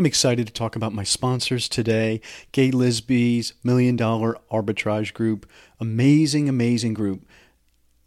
I'm excited to talk about my sponsors today Gaye Lisbey's Million Dollar Arbitrage Group. Amazing, amazing group.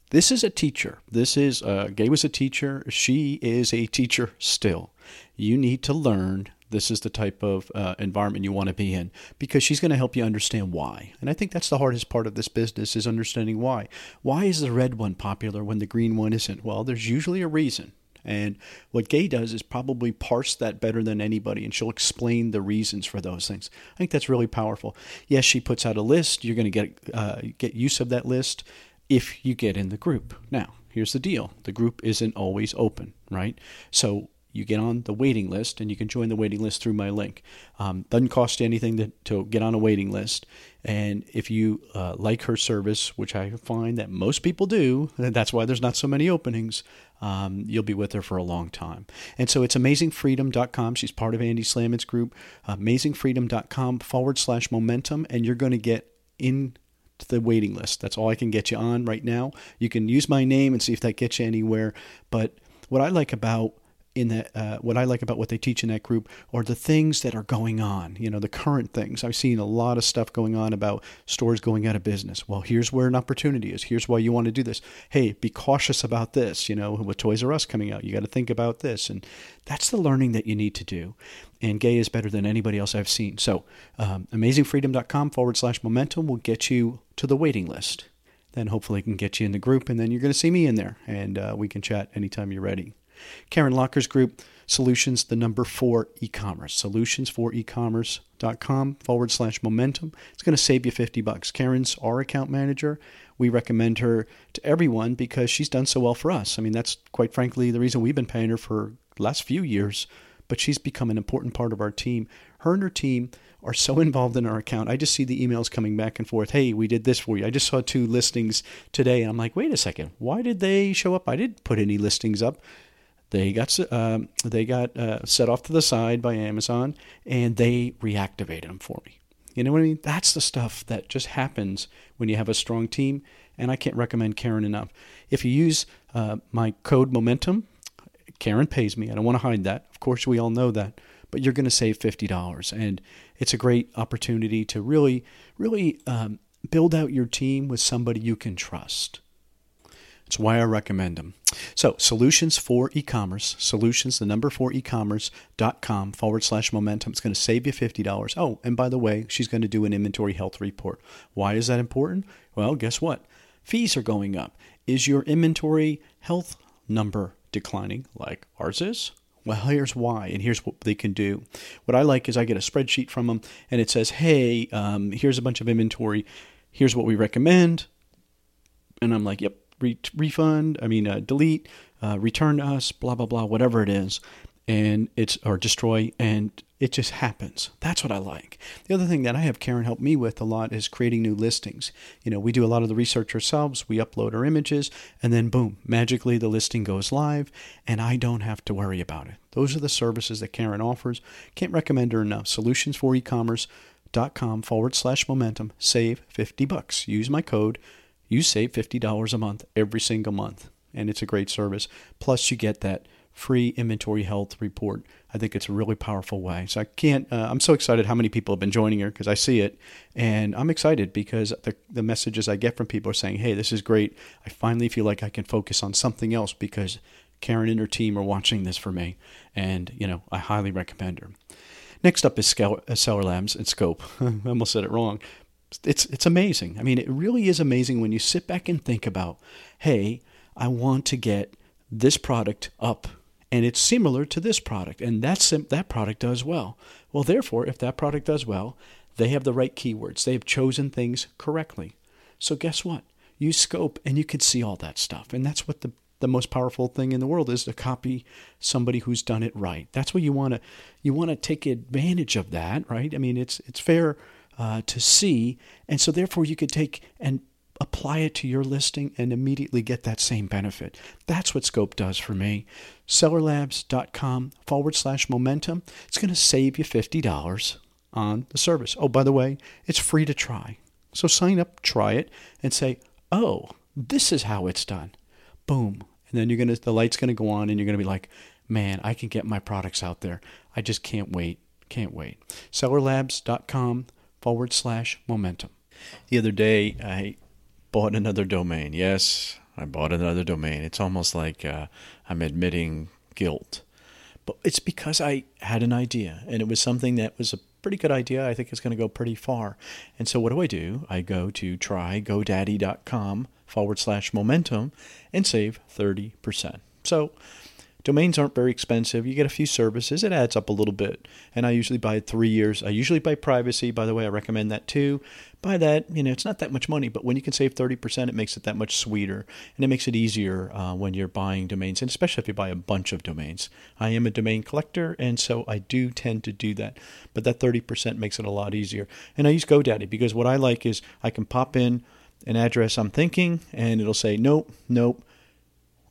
This is a teacher. This is, uh, Gaye was a teacher. She is a teacher still. You need to learn this is the type of uh, environment you want to be in because she's going to help you understand why and i think that's the hardest part of this business is understanding why why is the red one popular when the green one isn't well there's usually a reason and what Gaye does is probably parse that better than anybody, and she'll explain the reasons for those things. I think that's really powerful. Yes, she puts out a list. You're going to get uh, get use of that list if you get in the group. Now, here's the deal: the group isn't always open, right? So you get on the waiting list and you can join the waiting list through my link. Um, doesn't cost you anything to, to get on a waiting list. And if you uh, like her service, which I find that most people do, that's why there's not so many openings, um, you'll be with her for a long time. And so it's amazingfreedom.com. She's part of Andy Slamans' group, amazingfreedom.com forward slash momentum, and you're going to get in the waiting list. That's all I can get you on right now. You can use my name and see if that gets you anywhere. But what I like about in that uh, what I like about what they teach in that group are the things that are going on you know the current things. I've seen a lot of stuff going on about stores going out of business. Well here's where an opportunity is. Here's why you want to do this. Hey be cautious about this you know with toys r us coming out you got to think about this. And that's the learning that you need to do. And Gaye is better than anybody else i've seen. So um, amazingfreedom.com forward slash momentum will get you to the waiting list. Then hopefully can get you in the group and then you're going to see me in there and uh, we can chat anytime you're ready Karen Locker's group, Solutions, the number four e-commerce. Solutions for e-commerce.com forward slash momentum. It's going to save you 50 bucks. Karen's our account manager. We recommend her to everyone because she's done so well for us. I mean, that's quite frankly the reason we've been paying her for last few years, but she's become an important part of our team. Her and her team are so involved in our account. I just see the emails coming back and forth. Hey, we did this for you. I just saw two listings today, and I'm like, wait a second, why did they show up? I didn't put any listings up. They got um, they got uh, set off to the side by Amazon, and they reactivated them for me. You know what I mean? That's the stuff that just happens when you have a strong team, and I can't recommend Karen enough. If you use uh, my code Momentum, Karen pays me. I don't want to hide that. Of course, we all know that, but you're going to save fifty dollars, and it's a great opportunity to really, really um, build out your team with somebody you can trust. It's why I recommend them. So, solutions for e-commerce, solutions, the number four e-commerce.com forward slash momentum. It's going to save you $50. Oh, and by the way, she's going to do an inventory health report. Why is that important? Well, guess what? Fees are going up. Is your inventory health number declining like ours is? Well, here's why, and here's what they can do. What I like is I get a spreadsheet from them, and it says, hey, um, here's a bunch of inventory. Here's what we recommend. And I'm like, yep, re- refund, I mean, uh, delete, uh, return to us, blah, blah, blah, whatever it is. And it's, or destroy, and it just happens. That's what I like. The other thing that I have Karen help me with a lot is creating new listings. You know, we do a lot of the research ourselves, we upload our images, and then boom, magically the listing goes live, and I don't have to worry about it. Those are the services that Karen offers. Can't recommend her enough. Solutions for e-commerce dot com forward slash momentum save 50 bucks use my code you save $50 a month every single month. And it's a great service. Plus, you get that free inventory health report. I think it's a really powerful way. So I can't, uh, I'm so excited how many people have been joining her because I see it. And I'm excited because the, the messages I get from people are saying, hey, this is great. I finally feel like I can focus on something else because Karen and her team are watching this for me. And, you know, I highly recommend her. Next up is uh, Seller Labs and Scope. I almost said it wrong it's it's amazing. I mean, it really is amazing when you sit back and think about, hey, I want to get this product up and it's similar to this product and that's that product does well. Well, therefore, if that product does well, they have the right keywords. They have chosen things correctly. So guess what? You scope and you can see all that stuff. And that's what the the most powerful thing in the world is to copy somebody who's done it right. That's what you want to you want to take advantage of that, right? I mean, it's it's fair uh, to see. And so, therefore, you could take and apply it to your listing and immediately get that same benefit. That's what Scope does for me. Sellerlabs.com forward slash momentum. It's going to save you $50 on the service. Oh, by the way, it's free to try. So sign up, try it, and say, oh, this is how it's done. Boom. And then you're going to, the light's going to go on and you're going to be like, man, I can get my products out there. I just can't wait. Can't wait. Sellerlabs.com forward slash momentum. The other day, I bought another domain. Yes, I bought another domain. It's almost like uh, I'm admitting guilt. But it's because I had an idea, and it was something that was a pretty good idea. I think it's going to go pretty far. And so, what do I do? I go to trygodaddy.com forward slash momentum and save 30%. So, Domains aren't very expensive. You get a few services. It adds up a little bit. And I usually buy three years. I usually buy privacy. By the way, I recommend that too. Buy that. You know, it's not that much money, but when you can save 30%, it makes it that much sweeter. And it makes it easier uh, when you're buying domains, and especially if you buy a bunch of domains. I am a domain collector, and so I do tend to do that. But that 30% makes it a lot easier. And I use GoDaddy because what I like is I can pop in an address I'm thinking, and it'll say, nope, nope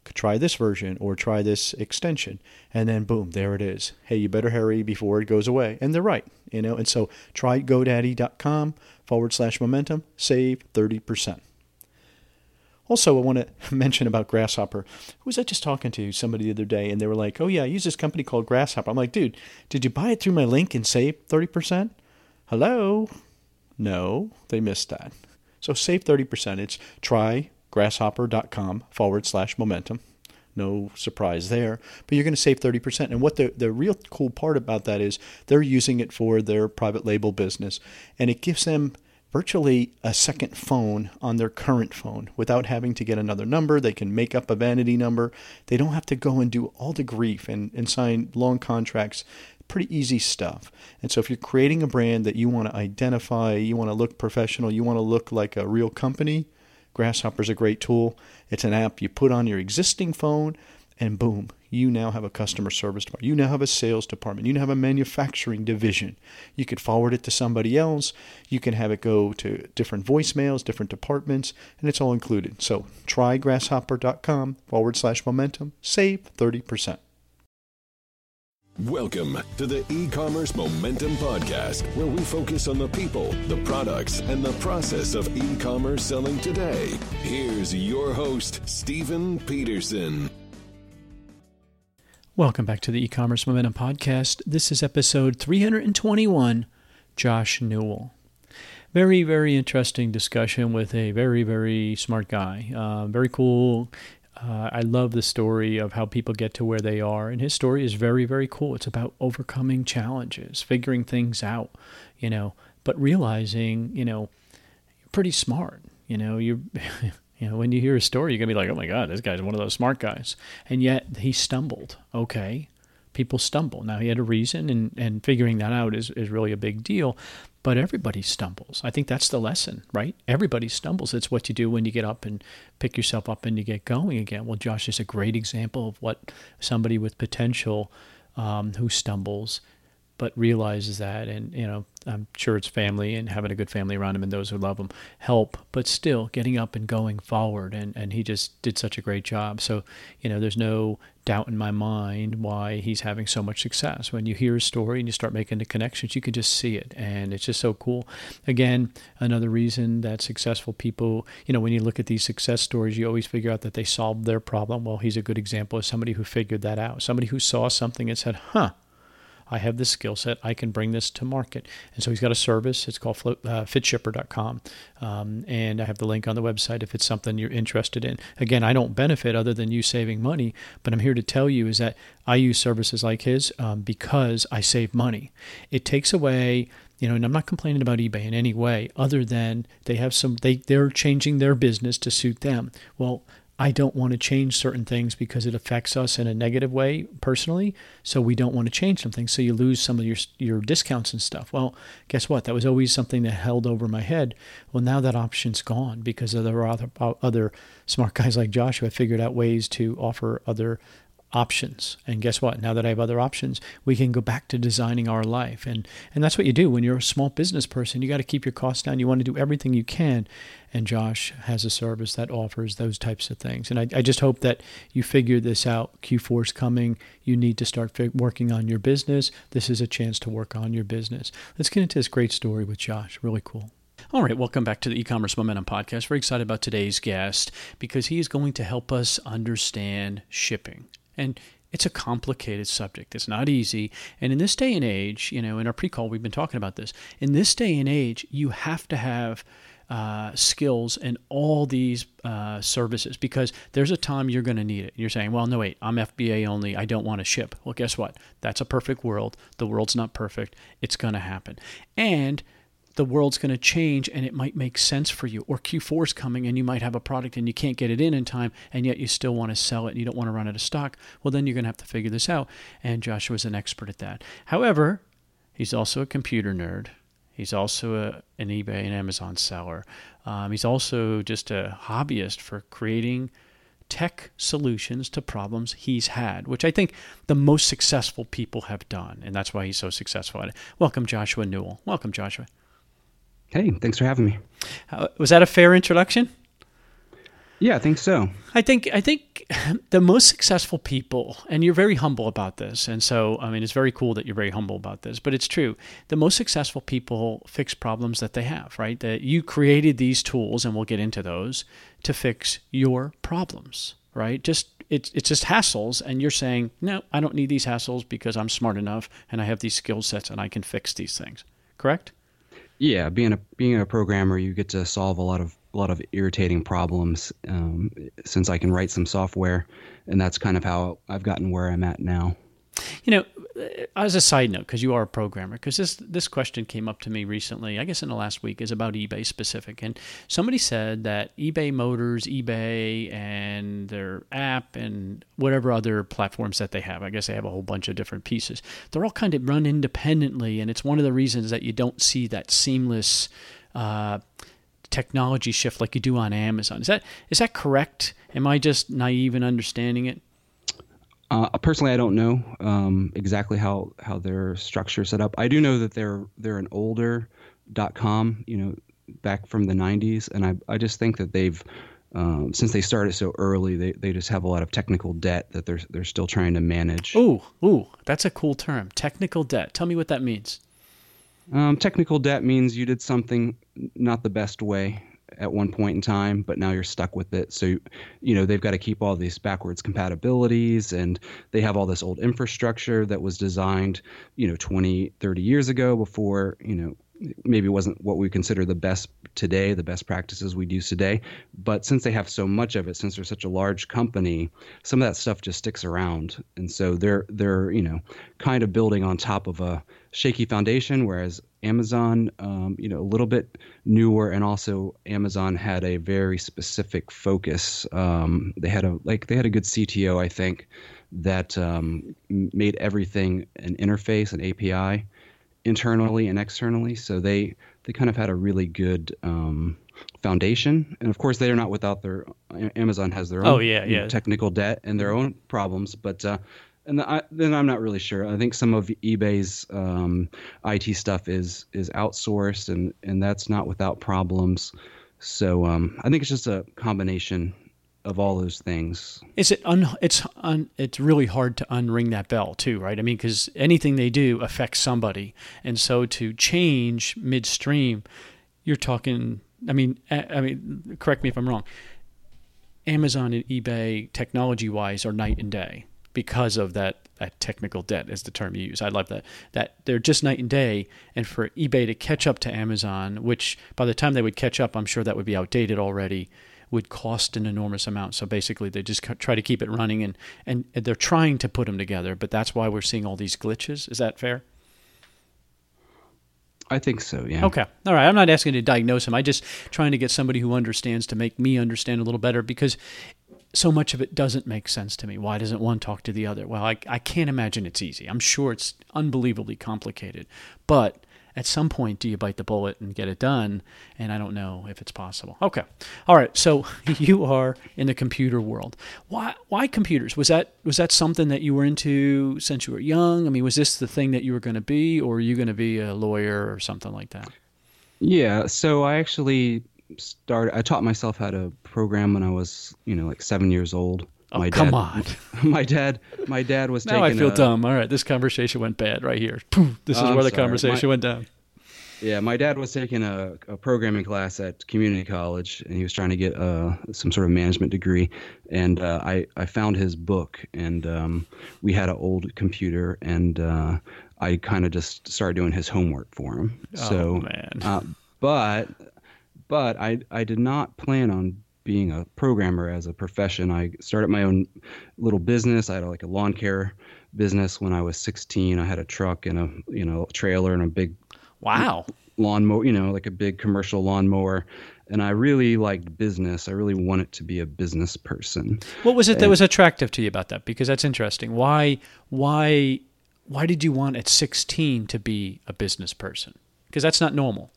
try this version or try this extension and then boom there it is hey you better hurry before it goes away and they're right you know and so try godaddy.com forward slash momentum save 30% also, I want to mention about Grasshopper. Who was I just talking to somebody the other day, and they were like, "Oh yeah, I use this company called Grasshopper." I'm like, "Dude, did you buy it through my link and save thirty percent?" Hello, no, they missed that. So save thirty percent. It's try grasshopper.com forward slash momentum. No surprise there, but you're going to save 30%. And what the, the real cool part about that is they're using it for their private label business, and it gives them virtually a second phone on their current phone without having to get another number. They can make up a vanity number. They don't have to go and do all the grief and, and sign long contracts. Pretty easy stuff. And so, if you're creating a brand that you want to identify, you want to look professional, you want to look like a real company, Grasshopper is a great tool. It's an app you put on your existing phone, and boom, you now have a customer service department. You now have a sales department. You now have a manufacturing division. You could forward it to somebody else. You can have it go to different voicemails, different departments, and it's all included. So try grasshopper.com forward slash momentum. Save 30%. Welcome to the e-commerce momentum podcast, where we focus on the people, the products, and the process of e-commerce selling today. Here's your host, Stephen Peterson. Welcome back to the e-commerce momentum podcast. This is episode 321. Josh Newell. Very, very interesting discussion with a very, very smart guy. Uh, very cool uh, I love the story of how people get to where they are, and his story is very, very cool. It's about overcoming challenges, figuring things out, you know, but realizing, you know, you're pretty smart. You know, you, you know, when you hear a story, you're gonna be like, oh my god, this guy's one of those smart guys, and yet he stumbled. Okay, people stumble. Now he had a reason, and and figuring that out is is really a big deal but everybody stumbles. I think that's the lesson, right? Everybody stumbles. It's what you do when you get up and pick yourself up and you get going again. Well, Josh is a great example of what somebody with potential um, who stumbles but realizes that and you know i'm sure it's family and having a good family around him and those who love him help but still getting up and going forward and and he just did such a great job. So you know there's no doubt in my mind why he's having so much success. When you hear his story and you start making the connections you can just see it and it's just so cool. Again another reason that successful people you know when you look at these success stories you always figure out that they solved their problem. Well he's a good example of somebody who figured that out somebody who saw something and said huh I have this skill set. I can bring this to market. And so he's got a service. It's called uh, fitshipper.com. Um, and I have the link on the website if it's something you're interested in. Again, I don't benefit other than you saving money, but I'm here to tell you is that I use services like his um, because I save money. It takes away you know, and I'm not complaining about eBay in any way other than they have some they they're changing their business to suit them. Well, I don't want to change certain things because it affects us in a negative way personally. So we don't want to change something. So you lose some of your your discounts and stuff. Well, guess what? That was always something that held over my head. Well, now that option's gone because there are other other smart guys like Joshua figured out ways to offer other options. And guess what? Now that I have other options, we can go back to designing our life. And and that's what you do when you're a small business person. You got to keep your costs down. You want to do everything you can. And Josh has a service that offers those types of things. And I, I just hope that you figure this out. Q4 is coming. You need to start working on your business. This is a chance to work on your business. Let's get into this great story with Josh. Really cool. All right, welcome back to the e-commerce momentum podcast. Very excited about today's guest because he is going to help us understand shipping. And it's a complicated subject. It's not easy. And in this day and age, you know, in our pre call, we've been talking about this. In this day and age, you have to have uh, skills in all these uh, services because there's a time you're going to need it. You're saying, well, no, wait, I'm FBA only. I don't want to ship. Well, guess what? That's a perfect world. The world's not perfect. It's going to happen. And the world's going to change and it might make sense for you. Or Q4 is coming and you might have a product and you can't get it in in time and yet you still want to sell it and you don't want to run out of stock. Well, then you're going to have to figure this out. And Joshua's an expert at that. However, he's also a computer nerd. He's also a, an eBay and Amazon seller. Um, he's also just a hobbyist for creating tech solutions to problems he's had, which I think the most successful people have done. And that's why he's so successful at it. Welcome, Joshua Newell. Welcome, Joshua. Hey, thanks for having me. Uh, was that a fair introduction? Yeah, I think so. I think I think the most successful people, and you're very humble about this, and so I mean it's very cool that you're very humble about this, but it's true. The most successful people fix problems that they have, right? That you created these tools, and we'll get into those to fix your problems, right? Just it's it's just hassles, and you're saying no, I don't need these hassles because I'm smart enough and I have these skill sets and I can fix these things. Correct? Yeah, being a being a programmer, you get to solve a lot of a lot of irritating problems. Um, since I can write some software, and that's kind of how I've gotten where I'm at now. You know, as a side note, because you are a programmer, because this this question came up to me recently, I guess in the last week, is about eBay specific, and somebody said that eBay Motors, eBay, and their app, and whatever other platforms that they have, I guess they have a whole bunch of different pieces. They're all kind of run independently, and it's one of the reasons that you don't see that seamless. Uh, technology shift like you do on Amazon. Is that is that correct? Am I just naive in understanding it? Uh, personally, I don't know um, exactly how how their structure set up. I do know that they're they're an older dot com, you know, back from the '90s, and I I just think that they've um, since they started so early, they, they just have a lot of technical debt that they're they're still trying to manage. Ooh, ooh, that's a cool term. Technical debt. Tell me what that means. Um, technical debt means you did something not the best way at one point in time, but now you're stuck with it. So, you know, they've got to keep all these backwards compatibilities and they have all this old infrastructure that was designed, you know, 20, 30 years ago before, you know, maybe wasn't what we consider the best today, the best practices we use today. But since they have so much of it, since they're such a large company, some of that stuff just sticks around. And so they're they're, you know, kind of building on top of a shaky foundation, whereas Amazon, um, you know, a little bit newer, and also Amazon had a very specific focus. Um, they had a like they had a good CTO, I think, that um, made everything an interface, an API, internally and externally. So they they kind of had a really good um, foundation, and of course they are not without their Amazon has their oh, own oh, yeah, yeah. Technical debt and their own problems, but uh, and I, then I'm not really sure. I think some of eBay's um, IT stuff is is outsourced, and and that's not without problems. So um, I think it's just a combination of all those things. Is it un? It's un. It's really hard to unring that bell too, right? I mean, because anything they do affects somebody, and so to change midstream, you're talking. I mean, I mean, correct me if I'm wrong. Amazon and eBay, technology wise, are night and day because of that that technical debt is the term you use. I love that. That they're just night and day. And for eBay to catch up to Amazon, which by the time they would catch up, I'm sure that would be outdated already, would cost an enormous amount. So basically, they just try to keep it running, and and they're trying to put them together. But that's why we're seeing all these glitches. Is that fair? I think so, yeah. Okay. All right. I'm not asking to diagnose him. I'm just trying to get somebody who understands to make me understand a little better because so much of it doesn't make sense to me. Why doesn't one talk to the other? Well, I, I can't imagine it's easy. I'm sure it's unbelievably complicated. But at some point, do you bite the bullet and get it done? And I don't know if it's possible. Okay. All right. So you are in the computer world. Why, why computers? Was that, was that something that you were into since you were young? I mean, was this the thing that you were going to be, or are you going to be a lawyer or something like that? Yeah. So I actually started. I taught myself how to program when I was, you know, like seven years old. Oh, my come dad, on. My dad, my dad was. now I feel a, dumb. All right, this conversation went bad right here. Poof, This is oh, where the sorry. conversation my, went down. Yeah, my dad was taking a, a, programming class at community college, and he was trying to get uh, some sort of management degree. And uh, I I found his book, and um, we had an old computer, and uh, I kind of just started doing his homework for him. Oh, so, man. Uh, but but I I did not plan on being a programmer as a profession. I started my own little business. I had like a lawn care business when I was 16. I had a truck and a you know trailer and a big Wow. Lawnmower, you know, like a big commercial lawnmower. And I really liked business. I really wanted to be a business person. What was it that was attractive to you about that? Because that's interesting. Why why why did you want at 16 to be a business person? Because that's not normal.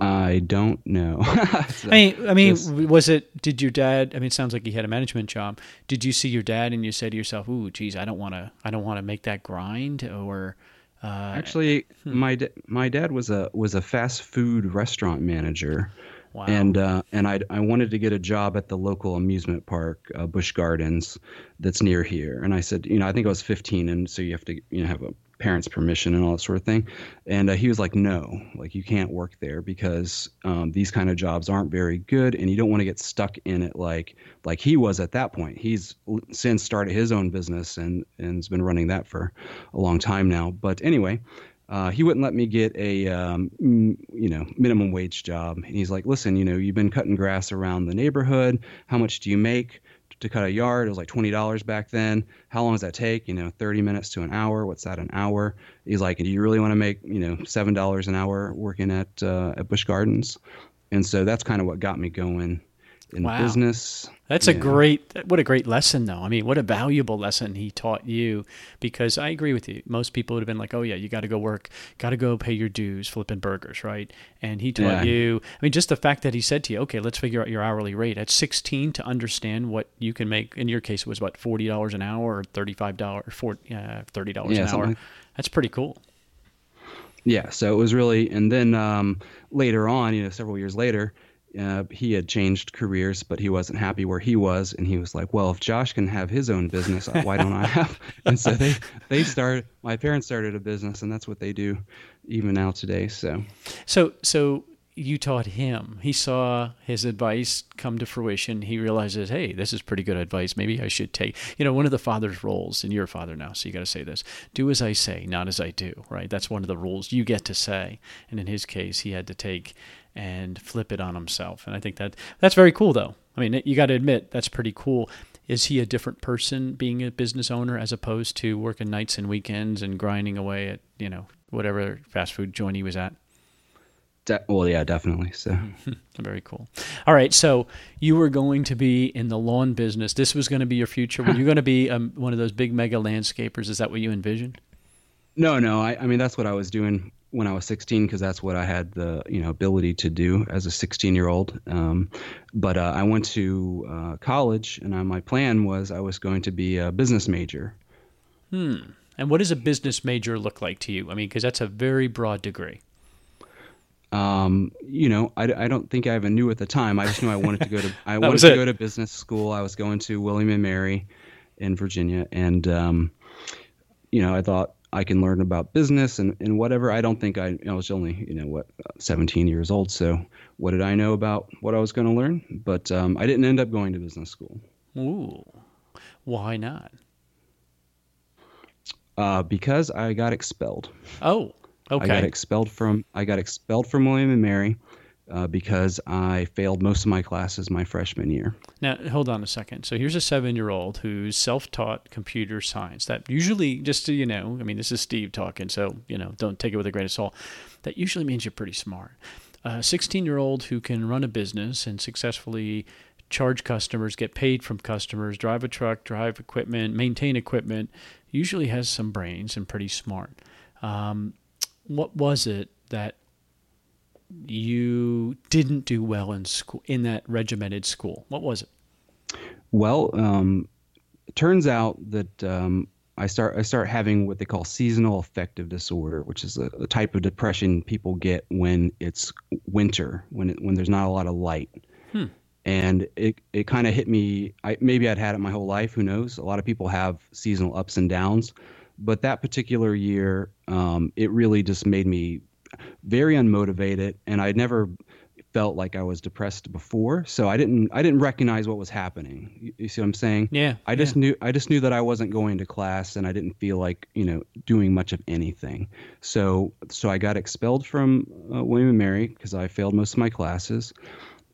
I don't know. I mean, I mean, Yes. was it? Did your dad? I mean, it sounds like he had a management job. Did you see your dad and you say to yourself, "Ooh, geez, I don't want to. I don't want to make that grind." Or uh, Actually, Hmm. my my dad was a was a fast food restaurant manager, wow. and uh, and I I wanted to get a job at the local amusement park, uh, Busch Gardens, that's near here. And I said, you know, I think I was 15, and so you have to you know have a parents' permission and all that sort of thing. And uh, he was like, no, like you can't work there because um, these kind of jobs aren't very good, and you don't want to get stuck in it like like he was at that point. He's since started his own business and and's been running that for a long time now. But anyway. Uh, he wouldn't let me get a um, you know minimum wage job. And he's like, listen, you know, you've been cutting grass around the neighborhood. How much do you make to cut a yard? It was like twenty dollars back then. How long does that take? You know, thirty minutes to an hour. What's that an hour? He's like, do you really want to make you know seven dollars an hour working at uh, at Busch Gardens? And so that's kind of what got me going in Wow. business. That's a great, what a great lesson, though. I mean, what a valuable lesson he taught you. Because I agree with you. Most people would have been like, "Oh yeah, you got to go work, got to go pay your dues, flipping burgers, right?" And he taught Yeah. you. I mean, just the fact that he said to you, "Okay, let's figure out your hourly rate at 16 to understand what you can make." In your case, it was what forty dollars an hour or thirty-five dollars, or uh, thirty dollars Yeah, an hour. like- That's pretty cool. Yeah, so it was really, and then um, later on, you know, several years later, uh, he had changed careers, but he wasn't happy where he was, and he was like, "Well, if Josh can have his own business, why don't I have?" And so they they started. My parents started a business, and that's what they do, even now today. So So, so you taught him. He saw his advice come to fruition. He realizes, hey, this is pretty good advice. Maybe I should take. You know, one of the father's roles, and you're a father now, so you got to say this: do as I say, not as I do. Right? That's one of the rules you get to say. And in his case, he had to take and flip it on himself. And I think that that's very cool, though. I mean, you got to admit that's pretty cool. Is he a different person being a business owner as opposed to working nights and weekends and grinding away at you know whatever fast food joint he was at? de- well, yeah, definitely. So Very cool. All right, so you were going to be in the lawn business. This was going to be your future. Were you going to be um, one of those big mega landscapers? Is that what you envisioned? no, no, I, I mean that's what I was doing when I was 16 because that's what I had the you know ability to do as a 16 year old. Um, but uh, I went to uh, college, and uh, my plan was I was going to be a business major. Hmm. And what does a business major look like to you? I mean, because that's a very broad degree. um, you know, I, I don't think I even knew at the time. I just knew I wanted to go to I wanted to go to business school. I was going to William and Mary in Virginia, and um, you know, I thought I can learn about business and, and whatever. I don't think I, you know, I was only you know what 17 years old, so what did I know about what I was going to learn? But um, I didn't end up going to business school Ooh, why not? uh, because I got expelled. Oh, okay. I got expelled from I got expelled from William and Mary. Uh, because I failed most of my classes my freshman year. Now, hold on a second. So here's a seven-year-old who's self-taught computer science. That usually, just so you know, I mean, this is Steve talking, so you know, don't take it with a grain of salt. That usually means you're pretty smart. A 16-year-old who can run a business and successfully charge customers, get paid from customers, drive a truck, drive equipment, maintain equipment, usually has some brains and pretty smart. Um, what was it that you didn't do well in school in that regimented school? What was it? Well, um, it turns out that um, I start I start having what they call seasonal affective disorder, which is a, a type of depression people get when it's winter, when it, when there's not a lot of light. Hmm. And it, it kind of hit me. I, maybe I'd had it my whole life. Who knows? A lot of people have seasonal ups and downs, but that particular year, um, it really just made me very unmotivated, and I'd never felt like I was depressed before, so I didn't I didn't recognize what was happening. You, you see what I'm saying? Yeah. I just yeah. knew I just knew that I wasn't going to class and I didn't feel like you know doing much of anything. So so I got expelled from uh, William and Mary because I failed most of my classes,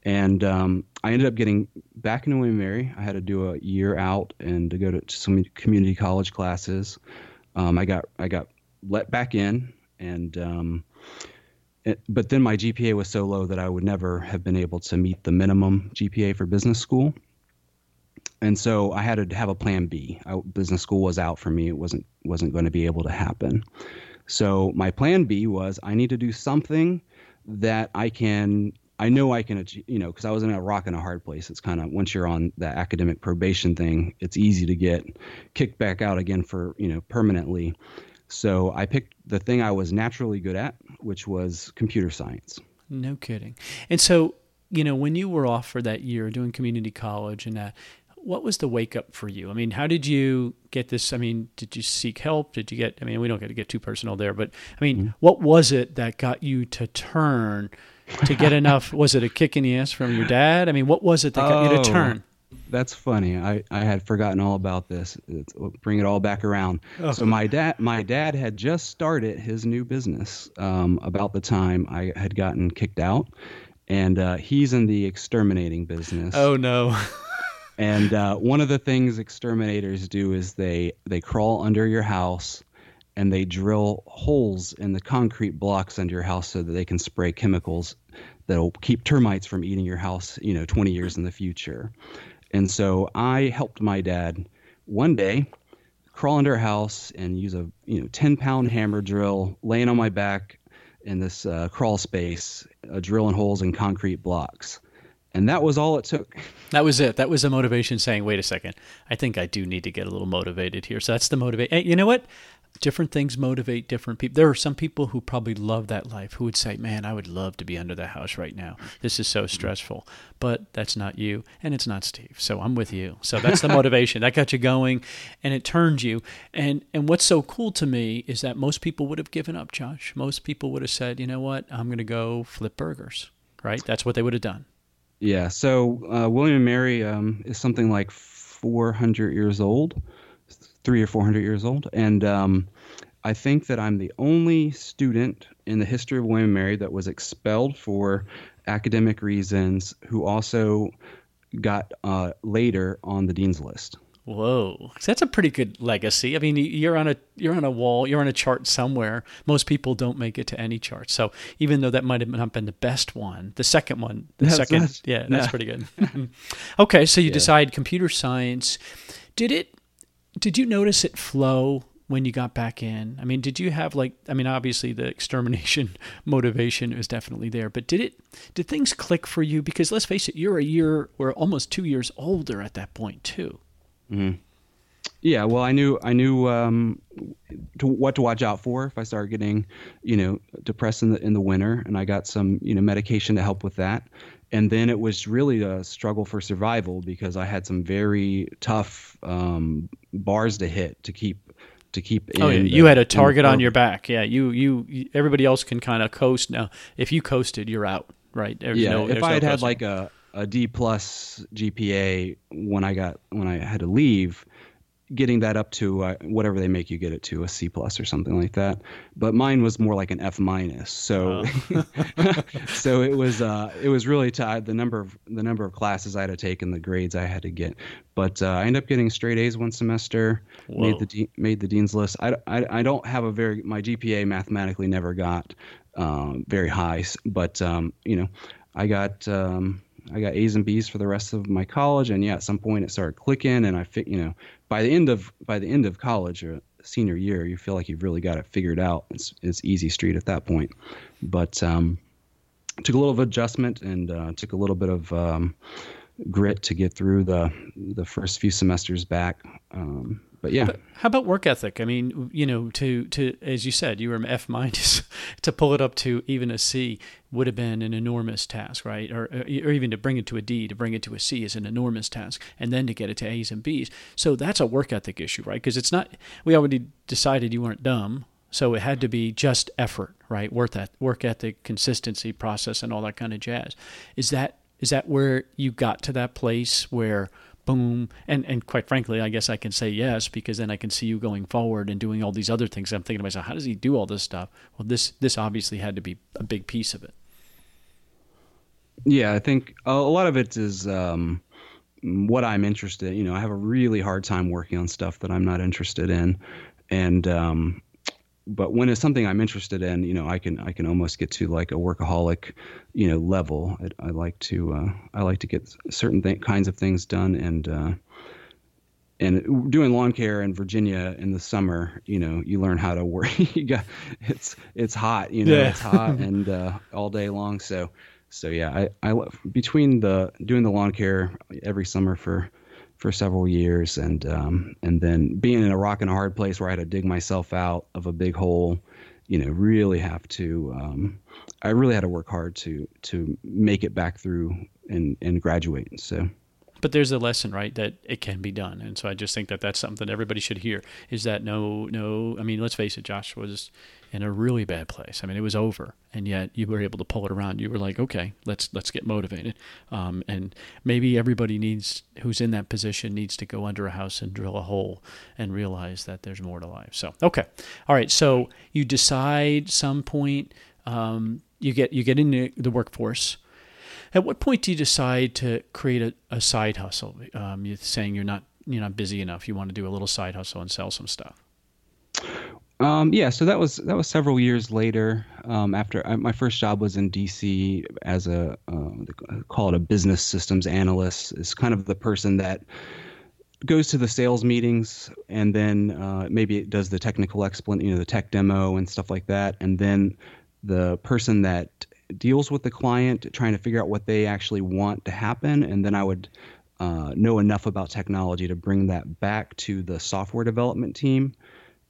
and um, I ended up getting back into William and Mary. I had to do a year out and to go to some community college classes. Um, I got I got let back in and. Um, but then my GPA was so low that I would never have been able to meet the minimum GPA for business school. And so I had to have a plan B. I, business school was out for me. It wasn't wasn't going to be able to happen. So my plan B was I need to do something that I can I know I can achieve, you know, because I was in a rock and a hard place. It's kind of once you're on the academic probation thing, it's easy to get kicked back out again for, you know, permanently. So I picked the thing I was naturally good at, which was computer science. No kidding. And so, you know, when you were off for that year doing community college and that, what was the wake up for you? I mean, how did you get this? I mean, did you seek help? Did you get, I mean, we don't get to get too personal there, but I mean, mm-hmm. what was it that got you to turn to get enough? was it a kick in the ass from your dad? I mean, what was it that got oh, you to oh, turn? That's funny. I, I had forgotten all about this. It's, bring it all back around. Oh. So my dad my dad had just started his new business um, about the time I had gotten kicked out, and uh, he's in the exterminating business. Oh no. and uh, one of the things exterminators do is they they crawl under your house and they drill holes in the concrete blocks under your house so that they can spray chemicals that'll keep termites from eating your house, you know, 20 years in the future. And so I helped my dad one day crawl under a house and use a you know 10 pound hammer drill, laying on my back in this uh, crawl space, uh, drilling holes in concrete blocks. And that was all it took. That was it. That was the motivation saying, wait a second, I think I do need to get a little motivated here. So that's the motivation. You know what? Different things motivate different people. There are some people who probably love that life who would say, "Man, I would love to be under the house right now. This is so stressful." But that's not you, and it's not Steve. So I'm with you. So that's the motivation that got you going, and it turned you. And and what's so cool to me is that most people would have given up, Josh. Most people would have said, "You know what? I'm going to go flip burgers." Right? That's what they would have done. Yeah. So uh, William and Mary um, is something like 400 years old three or four hundred years old, and um, I think that I'm the only student in the history of William Mary that was expelled for academic reasons who also got uh, later on the dean's list. Whoa, that's a pretty good legacy. I mean, you're on a you're on a wall, you're on a chart somewhere. Most people don't make it to any chart. So even though that might have not been the best one, the second one, the that's, second, that's, yeah, that's yeah. pretty good. okay, so you yeah. decide computer science. Did it did you notice it flow when you got back in? I mean, did you have like I mean, obviously the extermination motivation is definitely there, but did it did things click for you because let's face it, you're a year or almost 2 years older at that point too. Mm-hmm. Yeah, well, I knew I knew um, to, what to watch out for if I started getting, you know, depressed in the in the winter, and I got some you know medication to help with that and then it was really a struggle for survival because I had some very tough um, bars to hit to keep to keep. Oh, yeah. you had a target on your back. Yeah, you you everybody else can kind of coast now. If you coasted, you're out. Right. There's yeah. No, if I had no had like a a D plus GPA when I got when I had to leave, getting that up to uh, whatever they make you get it to a C plus or something like that. But mine was more like an F minus. So oh. so it was uh, it was really tied the number of the number of classes I had to take and the grades I had to get. But uh, I ended up getting straight A's one semester. Whoa. Made the de- made the dean's list. I, I, I don't have a very my GPA mathematically never got um, very high, but um, you know I got. Um, I got A's and B's for the rest of my college, and yeah, at some point it started clicking, and I fit, you know, by the end of by the end of college or senior year, you feel like you've really got it figured out. It's it's easy street at that point, but um, took a little of adjustment and uh, took a little bit of um, grit to get through the the first few semesters back. Um, but yeah. But how about work ethic? I mean, you know, to to as you said, you were an F minus. to pull it up to even a C would have been an enormous task, right? Or uh, or even to bring it to a D, to bring it to a C is an enormous task, and then to get it to A's and B's. So that's a work ethic issue, right? Because it's not. We already decided you weren't dumb. So it had to be just effort, right? Work that work ethic, consistency, process, and all that kind of jazz. Is that is that where you got to that place where boom. And and quite frankly i guess i can say yes because then i can see you going forward and doing all these other things. I'm thinking to myself how does he do all this stuff? Well this this obviously had to be a big piece of it. Yeah i think a lot of it is um, what i'm interested in. You know i have a really hard time working on stuff that i'm not interested in. And um, but when it's something I'm interested in, you know, I can I can almost get to like a workaholic, you know, level. I, I like to uh, I like to get certain th- kinds of things done, and uh, and doing lawn care in Virginia in the summer, you know, you learn how to work. you got it's it's hot, you know, yeah. it's hot and uh, all day long. So so yeah, I I between the doing the lawn care every summer for for several years, and um, and then being in a rock and a hard place where I had to dig myself out of a big hole, you know, really have to. Um, I really had to work hard to to make it back through and and graduate. So but there's a lesson right that it can be done and so i just think that that's something that everybody should hear is that no no i mean let's face it josh was in a really bad place. I mean it was over and yet you were able to pull it around. You were like okay let's let's get motivated. Um, and maybe everybody needs who's in that position needs to go under a house and drill a hole and realize that there's more to life. So okay. All right. So you decide some point um, you get you get into the workforce. At what point do you decide to create a, a side hustle? Um, you're saying you're not you're not busy enough. You want to do a little side hustle and sell some stuff. Um, yeah, so that was that was several years later. Um, after I, my first job was in DC as a uh, call it a business systems analyst. Is kind of the person that goes to the sales meetings and then uh, maybe it does the technical explain, you know, the tech demo and stuff like that, and then the person that deals with the client, trying to figure out what they actually want to happen, and then I would uh, know enough about technology to bring that back to the software development team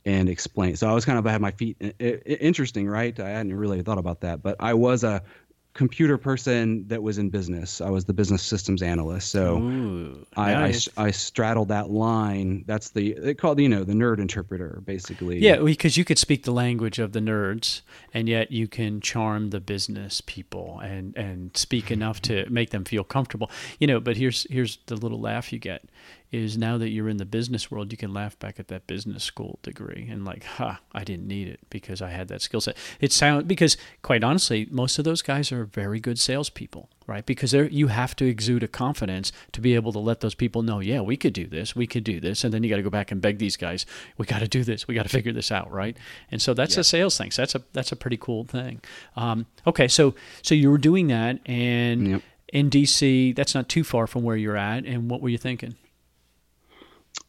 and explain. So I was kind of I had my feet. Interesting, right? I hadn't really thought about that, but I was a computer person that was in business. I was the business systems analyst. So Ooh, I, nice. I, I, straddled that line. That's the they called you know the nerd interpreter basically. Yeah, because you could speak the language of the nerds, and yet you can charm the business people and and speak enough to make them feel comfortable. You know, but here's here's the little laugh you get is now that you're in the business world, you can laugh back at that business school degree and like, ha, I didn't need it because I had that skill set. It sound because quite honestly, most of those guys are very good salespeople, right? Because you have to exude a confidence to be able to let those people know, yeah, we could do this, we could do this, and then you got to go back and beg these guys, we got to do this, we got to figure this out, right? And so that's yeah. a sales thing. So that's a that's a pretty cool thing. Um, okay, so so you were doing that, and yep. in DC, that's not too far from where you're at. And what were you thinking?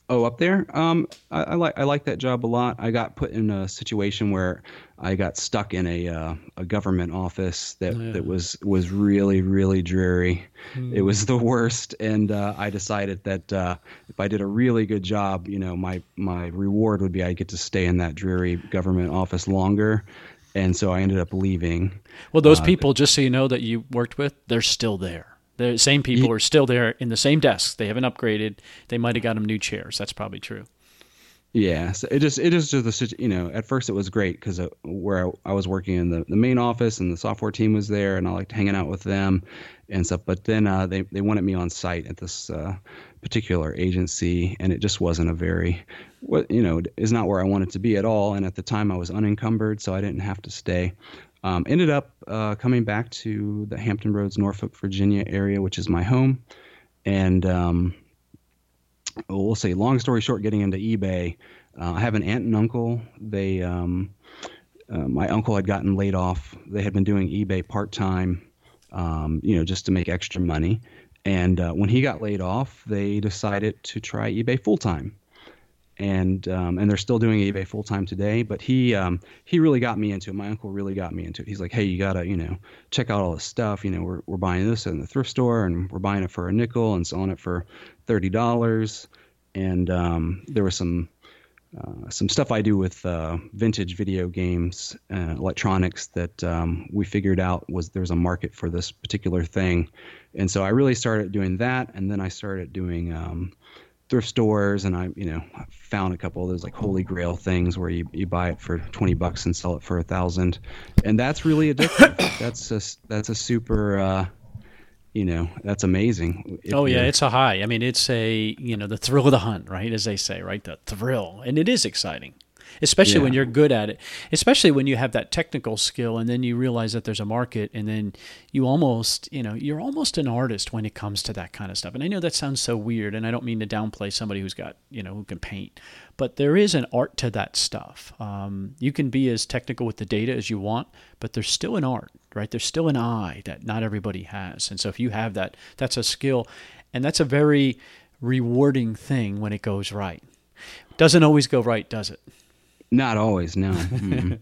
Oh, up there. Um, I, I, like I like that job a lot. I got put in a situation where I got stuck in a uh, a government office that, yeah. that was was really really dreary. Mm. It was the worst, and uh, I decided that uh, if I did a really good job, you know, my my reward would be I get to stay in that dreary government office longer. And so I ended up leaving. Well, those uh, people, just so you know, that you worked with, they're still there. The same people are still there in the same desks. They haven't upgraded. They might have got them new chairs. That's probably true. Yeah, so it just it is just the you know at first it was great because uh, where I, I, was working in the, the main office and the software team was there and I liked hanging out with them and stuff. But then uh, they they wanted me on site at this uh, particular agency and it just wasn't a very what you know is not where I wanted to be at all. And at the time I was unencumbered, so I didn't have to stay. Um, ended up uh, coming back to the Hampton Roads, Norfolk, Virginia area, which is my home. And um, we'll say, long story short, getting into eBay, uh, I have an aunt and uncle. They, um, uh, my uncle had gotten laid off. They had been doing eBay part time, um, you know, just to make extra money. And uh, when he got laid off, they decided to try eBay full time and um, and they're still doing eBay full time today. But he um, he really got me into it. My uncle really got me into it. He's like, hey, you gotta you know check out all this stuff. You know, we're we're buying this in the thrift store, and we're buying it for a nickel and selling it for thirty dollars. And um, there was some. Uh, some stuff I do with uh, vintage video games, uh, electronics that um, we figured out was there's a market for this particular thing, and so I really started doing that, and then I started doing um, thrift stores and I, you know, found a couple of those like holy grail things where you, you buy it for 20 bucks and sell it for a thousand. And that's really addictive. that's a, that's a super, uh, you know, that's amazing. If oh yeah, it's a high. I mean, it's a, you know, the thrill of the hunt, right? As they say, right? The thrill. And it is exciting especially yeah. when you're good at it, especially when you have that technical skill and then you realize that there's a market and then you almost, you know, you're almost an artist when it comes to that kind of stuff. And I know that sounds so weird and I don't mean to downplay somebody who's got, you know, who can paint, but there is an art to that stuff. Um, you can be as technical with the data as you want, but there's still an art, right? There's still an eye that not everybody has. And so if you have that, that's a skill and that's a very rewarding thing when it goes right. Doesn't always go right, does it? Not always, no. Mm-hmm.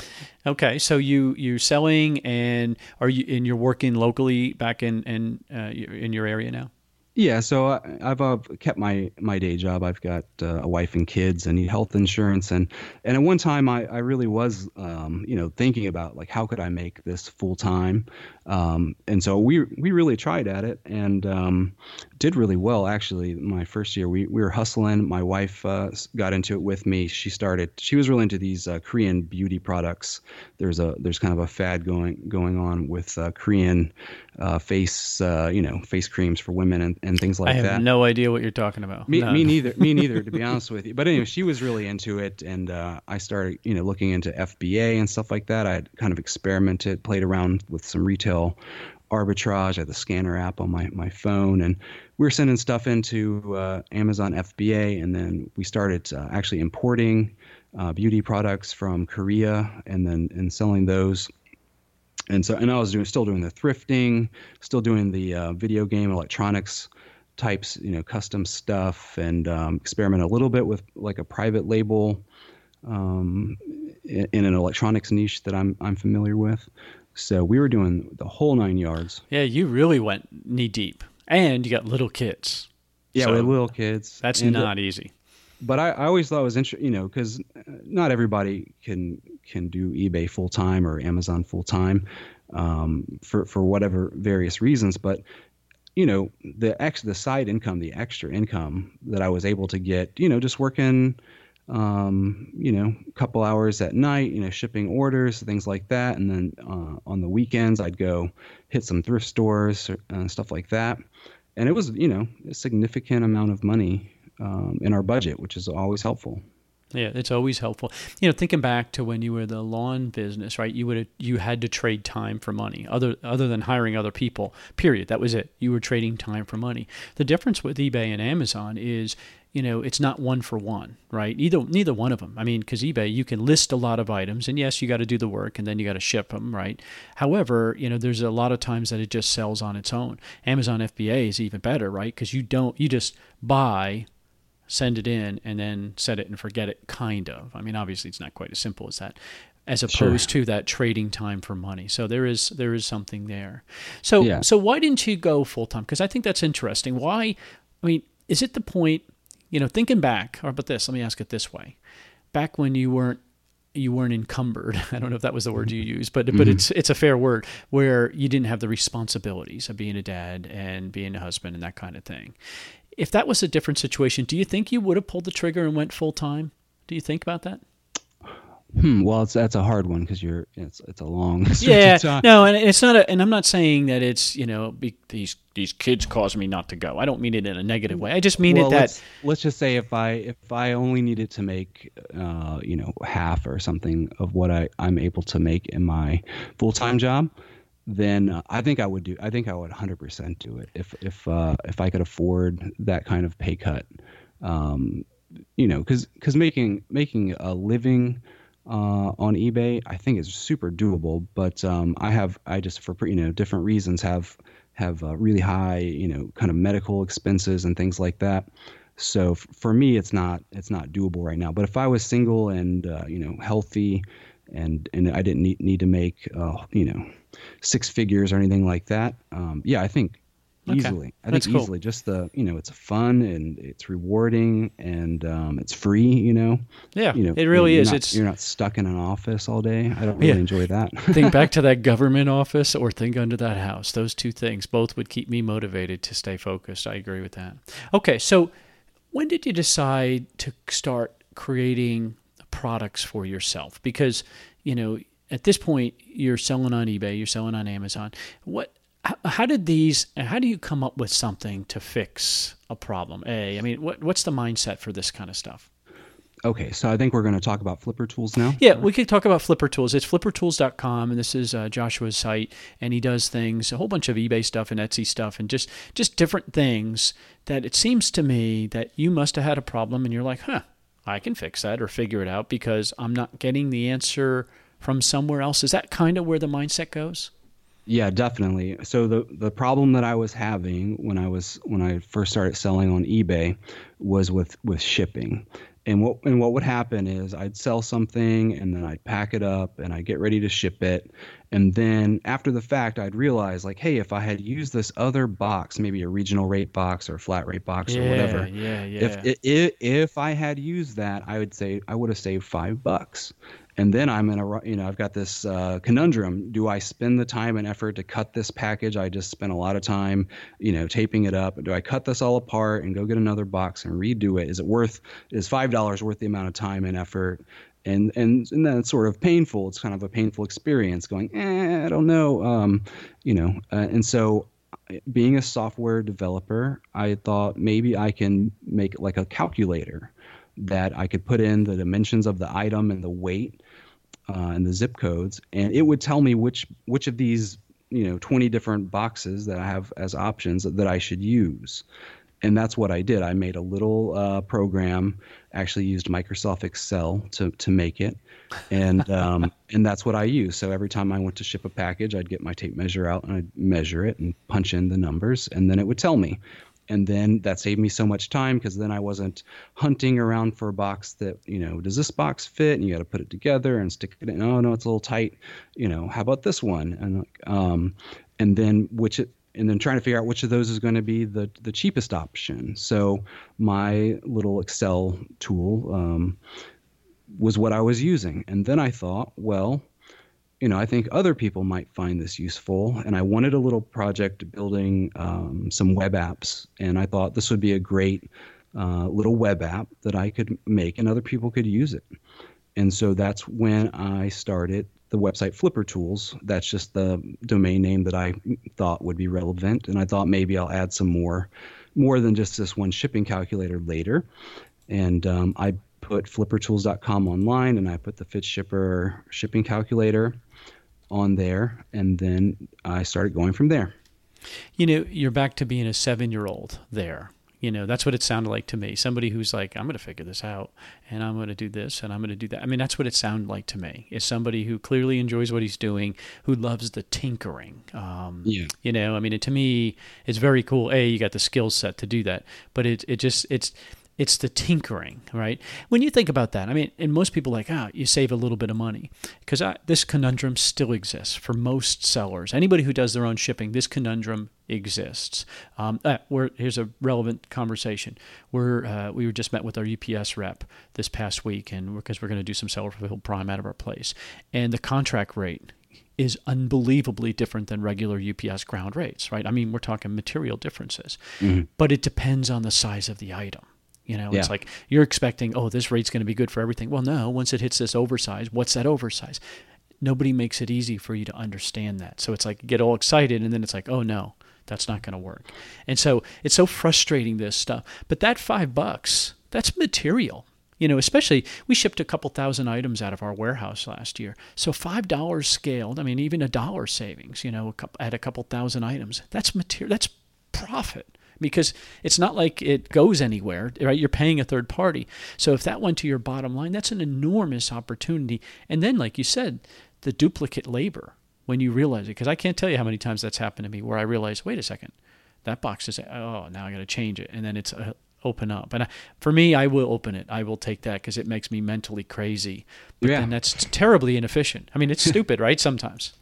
okay, so you you're selling, and are you and you're working locally back in in uh, in your area now? Yeah, so I, have uh, kept my, my day job. I've got uh, a wife and kids. I need health insurance, and and at one time I, I really was um, you know thinking about like how could I make this full time, um, and so we we really tried at it and um, did really well actually. My first year we we were hustling. My wife uh, got into it with me. She started. She was really into these uh, Korean beauty products. There's a there's kind of a fad going going on with uh, Korean uh, face you know face creams for women and and things like that. I have that. no idea what you're talking about. Me, no. me neither. Me neither, to be honest with you. But anyway, she was really into it, and uh, I started, you know, looking into FBA and stuff like that. I had kind of experimented, played around with some retail arbitrage. I had the scanner app on my my phone, and we were sending stuff into uh, Amazon FBA, and then we started uh, actually importing uh, beauty products from Korea, and then and selling those and so and I was doing still doing the thrifting, still doing the uh, video game electronics types, you know, custom stuff, and um, experiment a little bit with like a private label um, in, in, an electronics niche that I'm I'm familiar with. So we were doing the whole nine yards. Yeah, you really went knee deep, and you got little kids. Yeah, so little kids. That's and not easy. But I, I always thought it was interesting, you know, because not everybody can can do eBay full time or Amazon full time um, for for whatever various reasons. But you know, the ex the side income, the extra income that I was able to get, you know, just working, um, you know, a couple hours at night, you know, shipping orders, things like that, and then uh, on the weekends I'd go hit some thrift stores and uh, stuff like that. And it was, you know, a significant amount of money um, in our budget, which is always helpful. Yeah, it's always helpful. You know, thinking back to when you were the lawn business, right? You would you had to trade time for money, other other than hiring other people. Period. That was it. You were trading time for money. The difference with eBay and Amazon is, you know, it's not one for one, right? Either neither one of them. I mean, because eBay, you can list a lot of items, and yes, you got to do the work, and then you got to ship them, right? However, you know, there's a lot of times that it just sells on its own. Amazon FBA is even better, right? Because you don't you just buy send it in, and then set it and forget it, kind of. I mean, obviously, it's not quite as simple as that as opposed sure. to that trading time for money. So there is there is something there. So yeah. so why didn't you go full time? Because I think that's interesting. Why? I mean, is it the point? You know, thinking back, or about this, let me ask it this way: back when you weren't you weren't encumbered. I don't know if that was the word you mm-hmm. used, but mm-hmm. but it's it's a fair word where you didn't have the responsibilities of being a dad and being a husband and that kind of thing if that was a different situation, do you think you would have pulled the trigger and went full time? Do you think about that? Hmm, well, it's that's a hard one because you're it's it's a long yeah no, and it's not a and I'm not saying that it's you know be, these these kids cause me not to go. I don't mean it in a negative way. I just mean well, it that let's, let's, just say if I if I only needed to make uh, you know half or something of what I I'm able to make in my full time job, then uh, I think I would do. I think I would 100% do it if if uh, if I could afford that kind of pay cut. Um, you know, because because making making a living uh, on eBay, I think is super doable. But um, I have I just for you know different reasons have have uh, really high you know kind of medical expenses and things like that. So f- for me, it's not it's not doable right now. But if I was single and uh, you know healthy and and I didn't need, need to make uh, you know six figures or anything like that. Um, yeah, I think easily. Okay. I think cool. easily. Just the you know, it's fun and it's rewarding and um, it's free. You know. Yeah. You know, it really is. Not, it's you're not stuck in an office all day. I don't really yeah. enjoy that. think back to that government office or think under that house. Those two things both would keep me motivated to stay focused. I agree with that. Okay, so when did you decide to start creating products for yourself? Because, you know, at this point you're selling on eBay, you're selling on Amazon. What how did these how do you come up with something to fix a problem? A, I mean, what what's the mindset for this kind of stuff? Okay, so I think we're going to talk about Flipper Tools now. Yeah, we could talk about Flipper Tools. It's flippertools.com, and this is uh, Joshua's site, and he does things, a whole bunch of eBay stuff and Etsy stuff, and just just different things that it seems to me that you must have had a problem, and you're like, huh, I can fix that or figure it out because I'm not getting the answer from somewhere else. Is that kind of where the mindset goes? Yeah, definitely. So the the problem that I was having when I was when I first started selling on eBay was with with shipping. And what and what would happen is I'd sell something and then I'd pack it up and I'd get ready to ship it. And then after the fact, I'd realize like, hey, if I had used this other box, maybe a regional rate box or a flat rate box yeah, or whatever, yeah, yeah. if, if if I had used that, I would say I would have saved five bucks and then I'm in a you know I've got this uh, conundrum: do I spend the time and effort to cut this package? I just spent a lot of time, you know, taping it up. Do I cut this all apart and go get another box and redo it? Is it worth? Is five dollars worth the amount of time and effort? And and and then it's sort of painful. It's kind of a painful experience. Going, eh, I don't know, um, you know, uh, and so being a software developer, I thought maybe I can make like a calculator that I could put in the dimensions of the item and the weight uh, and the zip codes, and it would tell me which which of these you know 20 different boxes that I have as options that I should use. And that's what I did. I made a little uh, program, actually used Microsoft Excel to, to make it, and um, and that's what I use. So every time I went to ship a package, I'd get my tape measure out and I'd measure it and punch in the numbers, and then it would tell me and then that saved me so much time because then I wasn't hunting around for a box that you know does this box fit and you got to put it together and stick it in. Oh no, it's a little tight. You know, how about this one? And um, and then which it, and then trying to figure out which of those is going to be the the cheapest option. So my little Excel tool um, was what I was using, and then I thought, well you know, I think other people might find this useful. And I wanted a little project building um, some web apps, and I thought this would be a great uh, little web app that I could make, and other people could use it. And so that's when I started the website Flipper Tools. That's just the domain name that I thought would be relevant, and I thought maybe I'll add some more, more than just this one shipping calculator later. And um, I put flippertools.com online, and I put the FitShipper shipping calculator on there, and then I started going from there. You know, you're back to being a seven year old there. You know, that's what it sounded like to me. Somebody who's like, I'm going to figure this out and I'm going to do this and I'm going to do that. I mean, that's what it sounded like to me. Is somebody who clearly enjoys what he's doing, who loves the tinkering. Um, yeah. You know, I mean, it, to me, it's very cool. A, you got the skill set to do that, but it, it just, it's, it's the tinkering, right? When you think about that, I mean, and most people like, ah, oh, you save a little bit of money because this conundrum still exists for most sellers. Anybody who does their own shipping, this conundrum exists. Um, uh, here's a relevant conversation. We're uh, we were just met with our UPS rep this past week, and because we're, we're going to do some seller fulfilled prime out of our place, and the contract rate is unbelievably different than regular UPS ground rates, right? I mean, we're talking material differences, mm-hmm. but it depends on the size of the item. You know, yeah. it's like you're expecting, oh, this rate's going to be good for everything. Well, no, once it hits this oversize, what's that oversize? Nobody makes it easy for you to understand that. So it's like get all excited and then it's like, oh no, that's not going to work. And so it's so frustrating this stuff. But that 5 bucks, that's material. You know, especially we shipped a couple thousand items out of our warehouse last year. So $5 scaled, I mean even a dollar savings, you know, at a couple thousand items. That's material that's profit because it's not like it goes anywhere, right? You're paying a third party. So if that went to your bottom line, that's an enormous opportunity. And then, like you said, the duplicate labor when you realize it, because I can't tell you how many times that's happened to me where I realize, wait a second, that box is, oh, now I got to change it. And then it's uh, open up. And I, for me, I will open it. I will take that because it makes me mentally crazy. But yeah. then that's terribly inefficient. I mean, it's stupid, right? Sometimes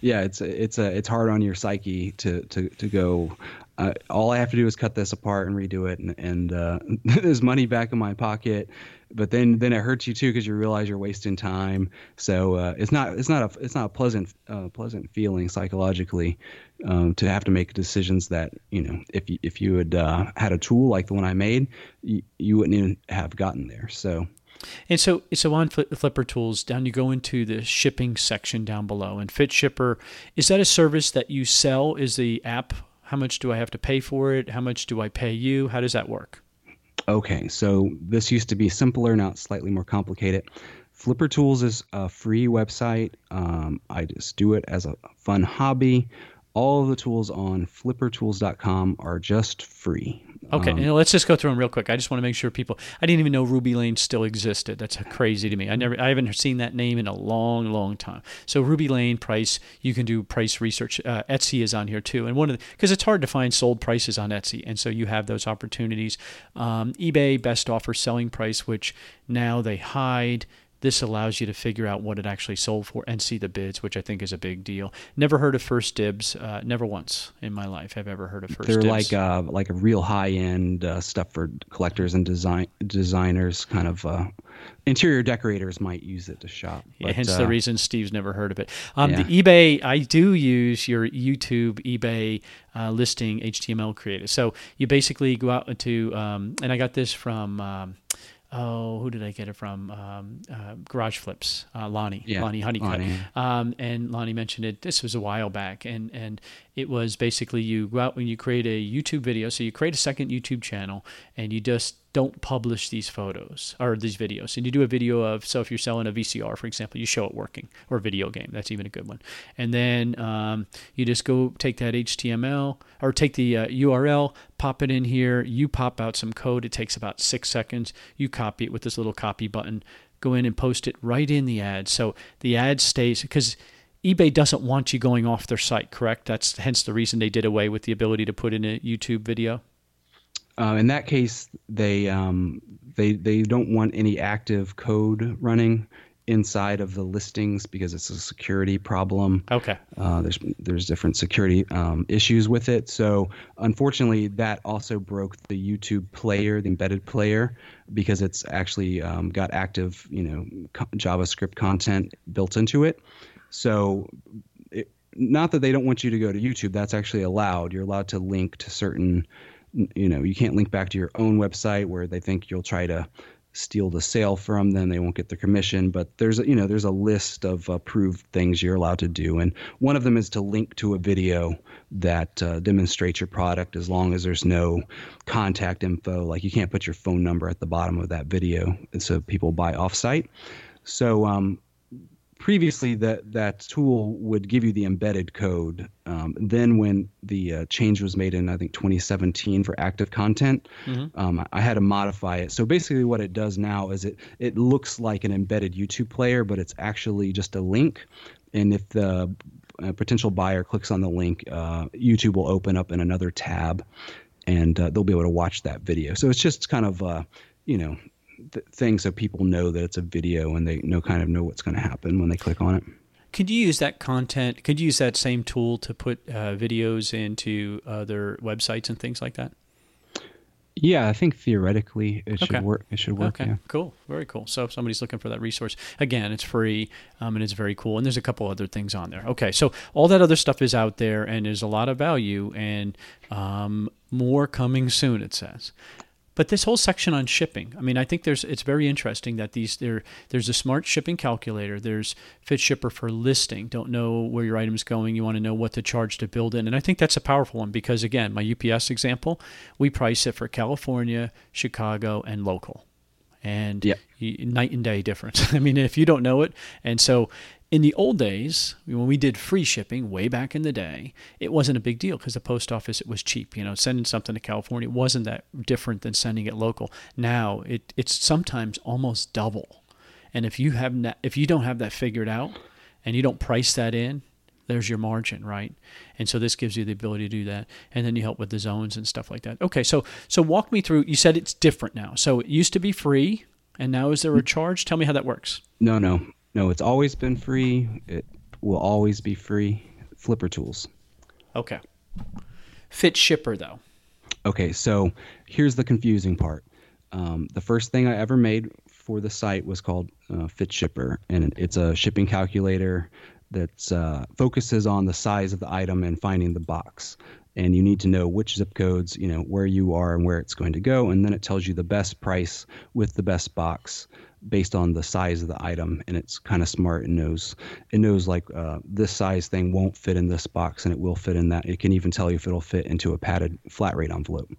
yeah it's it's a it's hard on your psyche to to to go uh, all I have to do is cut this apart and redo it, and, and uh, there's money back in my pocket. But then then it hurts you too because you realize you're wasting time. So uh, it's not it's not a it's not a pleasant uh, pleasant feeling psychologically um, to have to make decisions that you know if you, if you had uh, had a tool like the one I made, you, you wouldn't even have gotten there. So. And so, so on Flipper Tools, down you go into the shipping section down below. And Fit Shipper, is that a service that you sell? Is the app how much do I have to pay for it? How much do I pay you? How does that work? Okay, so this used to be simpler, now it's slightly more complicated. Flipper Tools is a free website. Um, I just do it as a fun hobby. All of the tools on flippertools.com are just free. Okay, um, let's just go through them real quick. I just want to make sure people. I didn't even know Ruby Lane still existed. That's crazy to me. I never, I haven't seen that name in a long, long time. So Ruby Lane price, you can do price research. Uh, Etsy is on here too, and one of the because it's hard to find sold prices on Etsy, and so you have those opportunities. Um, eBay best offer selling price, which now they hide. This allows you to figure out what it actually sold for and see the bids, which I think is a big deal. Never heard of First Dibs. Uh, never once in my life have ever heard of First They're Dibs. like uh, like a real high end uh, stuff for collectors and design designers. Kind of uh, interior decorators might use it to shop. But, yeah, hence the uh, reason Steve's never heard of it. Um, yeah. The eBay, I do use your YouTube eBay uh, listing HTML creator. So you basically go out to, um, and I got this from. Um, oh, who did I get it from? Um, uh, Garage Flips, uh, Lonnie, yeah, Lonnie Honeycutt. Lonnie. Um, and Lonnie mentioned it. This was a while back, and and it was basically you go out when you create a YouTube video. So you create a second YouTube channel, and you just don't publish these photos or these videos. And you do a video of, so if you're selling a VCR, for example, you show it working or video game. That's even a good one. And then um, you just go take that HTML or take the uh, URL, pop it in here. You pop out some code. It takes about six seconds. You copy it with this little copy button. Go in and post it right in the ad. So the ad stays because eBay doesn't want you going off their site, correct? That's hence the reason they did away with the ability to put in a YouTube video. Uh, in that case, they um, they they don't want any active code running inside of the listings because it's a security problem. Okay. Uh, there's there's different security um, issues with it. So unfortunately, that also broke the YouTube player, the embedded player, because it's actually um, got active you know co- JavaScript content built into it. So. It, not that they don't want you to go to YouTube. That's actually allowed. You're allowed to link to certain you know you can't link back to your own website where they think you'll try to steal the sale from them they won't get the commission but there's a, you know there's a list of approved things you're allowed to do and one of them is to link to a video that uh, demonstrates your product as long as there's no contact info like you can't put your phone number at the bottom of that video and so people buy offsite so um, previously that that tool would give you the embedded code. Um, then when the uh, change was made in I think 2017 for active content, mm-hmm. um, I had to modify it. So basically, what it does now is it it looks like an embedded YouTube player, but it's actually just a link. And if the uh, potential buyer clicks on the link, uh, YouTube will open up in another tab, and uh, they'll be able to watch that video. So it's just kind of uh, you know th- thing so people know that it's a video and they know kind of know what's going to happen when they click on it. Could you use that content? Could you use that same tool to put uh, videos into other websites and things like that? Yeah, I think theoretically it okay. should work. It should work. Okay, yeah. cool, very cool. So if somebody's looking for that resource, again, it's free um, and it's very cool. And there's a couple other things on there. Okay, so all that other stuff is out there, and there's a lot of value, and um, more coming soon. It says. But this whole section on shipping, I mean, I think there's it's very interesting that these there there's a smart shipping calculator. There's Fit Shipper for listing. Don't know where your item's going. You want to know what to charge to build in, and I think that's a powerful one because again, my UPS example, we price it for California, Chicago, and local and yep. night and day difference. I mean, if you don't know it, and so in the old days, when we did free shipping way back in the day, it wasn't a big deal because the post office it was cheap. You know, sending something to California wasn't that different than sending it local. Now it it's sometimes almost double. And if you have not, if you don't have that figured out and you don't price that in, there's your margin, right? And so this gives you the ability to do that, and then you help with the zones and stuff like that. Okay, so so walk me through. You said it's different now. So it used to be free, and now is there a mm-hmm. charge? Tell me how that works. No, no. No, it's always been free. It will always be free. Flipper tools. Okay. Fit Shipper though. Okay, so here's the confusing part. Um, the first thing I ever made for the site was called uh, Fit Shipper, and it's a shipping calculator that uh, focuses on the size of the item and finding the box. And you need to know which zip codes, you know, where you are and where it's going to go, and then it tells you the best price with the best box based on the size of the item. And it's kind of smart. and knows it knows like uh, this size thing won't fit in this box, and it will fit in that. It can even tell you if it'll fit into a padded flat rate envelope.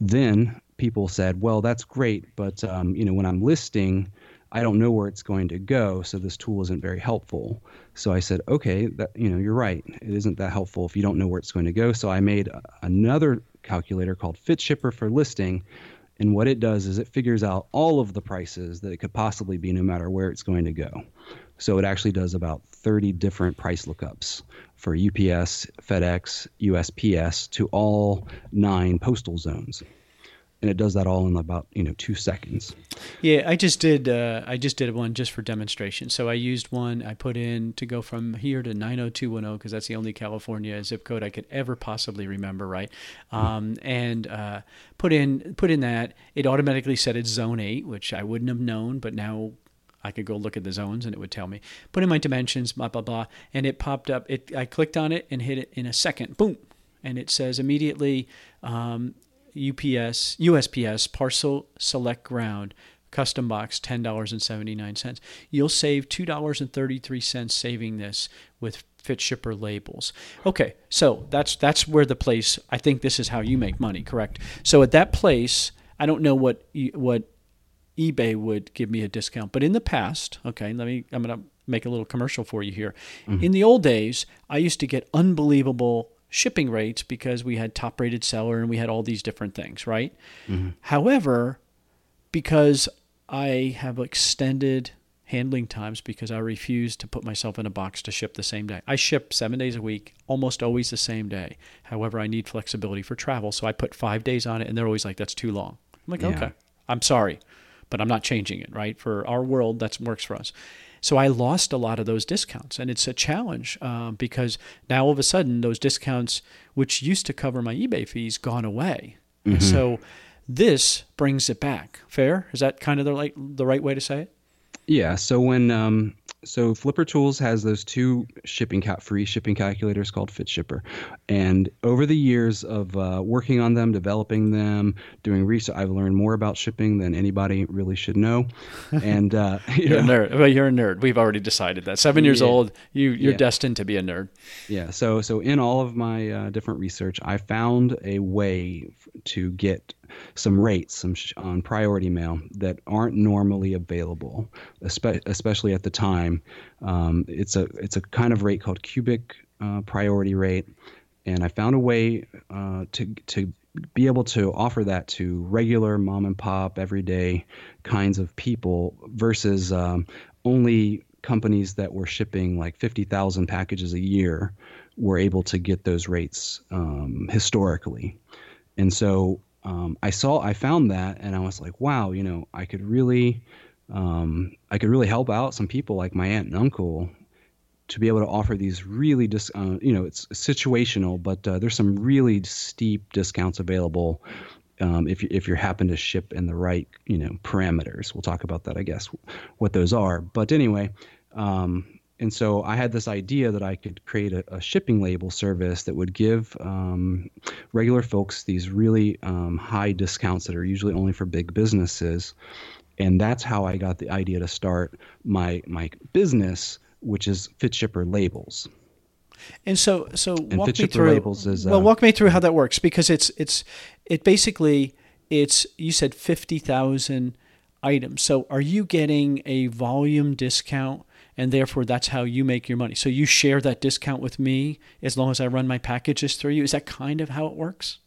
Then people said, "Well, that's great, but um, you know, when I'm listing." I don't know where it's going to go, so this tool isn't very helpful. So I said, okay, that you know, you're right. It isn't that helpful if you don't know where it's going to go. So I made another calculator called Fit Shipper for listing, and what it does is it figures out all of the prices that it could possibly be, no matter where it's going to go. So it actually does about 30 different price lookups for UPS, FedEx, USPS to all nine postal zones and it does that all in about you know two seconds. Yeah, I just did. Uh, I just did one just for demonstration. So I used one. I put in to go from here to nine hundred two one zero because that's the only California zip code I could ever possibly remember. Right, um, and uh, put in put in that it automatically set it zone eight, which I wouldn't have known, but now. I could go look at the zones and it would tell me. Put in my dimensions, blah blah blah, and it popped up. It I clicked on it and hit it in a second. Boom, and it says immediately um, UPS, USPS parcel select ground custom box $10.79. You'll save $2.33 saving this with fit shipper labels. Okay, so that's that's where the place I think this is how you make money, correct? So at that place, I don't know what what eBay would give me a discount, but in the past, okay, let me I'm going to make a little commercial for you here. Mm-hmm. In the old days, I used to get unbelievable shipping rates because we had top rated seller and we had all these different things, right? Mm-hmm. However, because I have extended handling times because I refuse to put myself in a box to ship the same day. I ship seven days a week, almost always the same day. However, I need flexibility for travel, so I put five days on it, and they're always like, "That's too long." I'm like, yeah. "Okay, I'm sorry, but I'm not changing it." Right? For our world, that works for us. So I lost a lot of those discounts, and it's a challenge uh, because now all of a sudden those discounts, which used to cover my eBay fees, gone away. Mm-hmm. So this brings it back. Fair? Is that kind of the like the right way to say it? Yeah. So when um, so Flipper Tools has those two shipping cal- free shipping calculators called Fit Shipper, and over the years of uh, working on them, developing them, doing research, I've learned more about shipping than anybody really should know. And uh, you you're know, a nerd. Well, you're a nerd. We've already decided that. Seven years yeah. old, you you're yeah. destined to be a nerd. Yeah. So so in all of my uh, different research, I found a way to get some rates some sh- on priority mail that aren't normally available, espe- especially at the time. Um, it's a it's a kind of rate called cubic uh, priority rate, and I found a way uh, to to be able to offer that to regular mom and pop, everyday kinds of people versus um, only companies that were shipping like 50,000 packages a year were able to get those rates um, historically. And so um, I saw, I found that, and I was like, wow, you know, I could really, um, I could really help out some people like my aunt and uncle to be able to offer these really, dis- uh, you know, it's situational, but uh, there's some really steep discounts available um, if you, if you happen to ship in the right, you know, parameters. We'll talk about that, I guess, what those are. But anyway, um, and so I had this idea that I could create a, a shipping label service that would give um, regular folks these really um, high discounts that are usually only for big businesses. And that's how I got the idea to start my my business, which is Fit Shipper Labels. And so, so and walk me through. Labels is, uh, well, walk me through how that works because it's it's it basically it's you said fifty thousand items. So, are you getting a volume discount and therefore that's how you make your money. So you share that discount with me as long as I run my packages through you. Is that kind of how it works?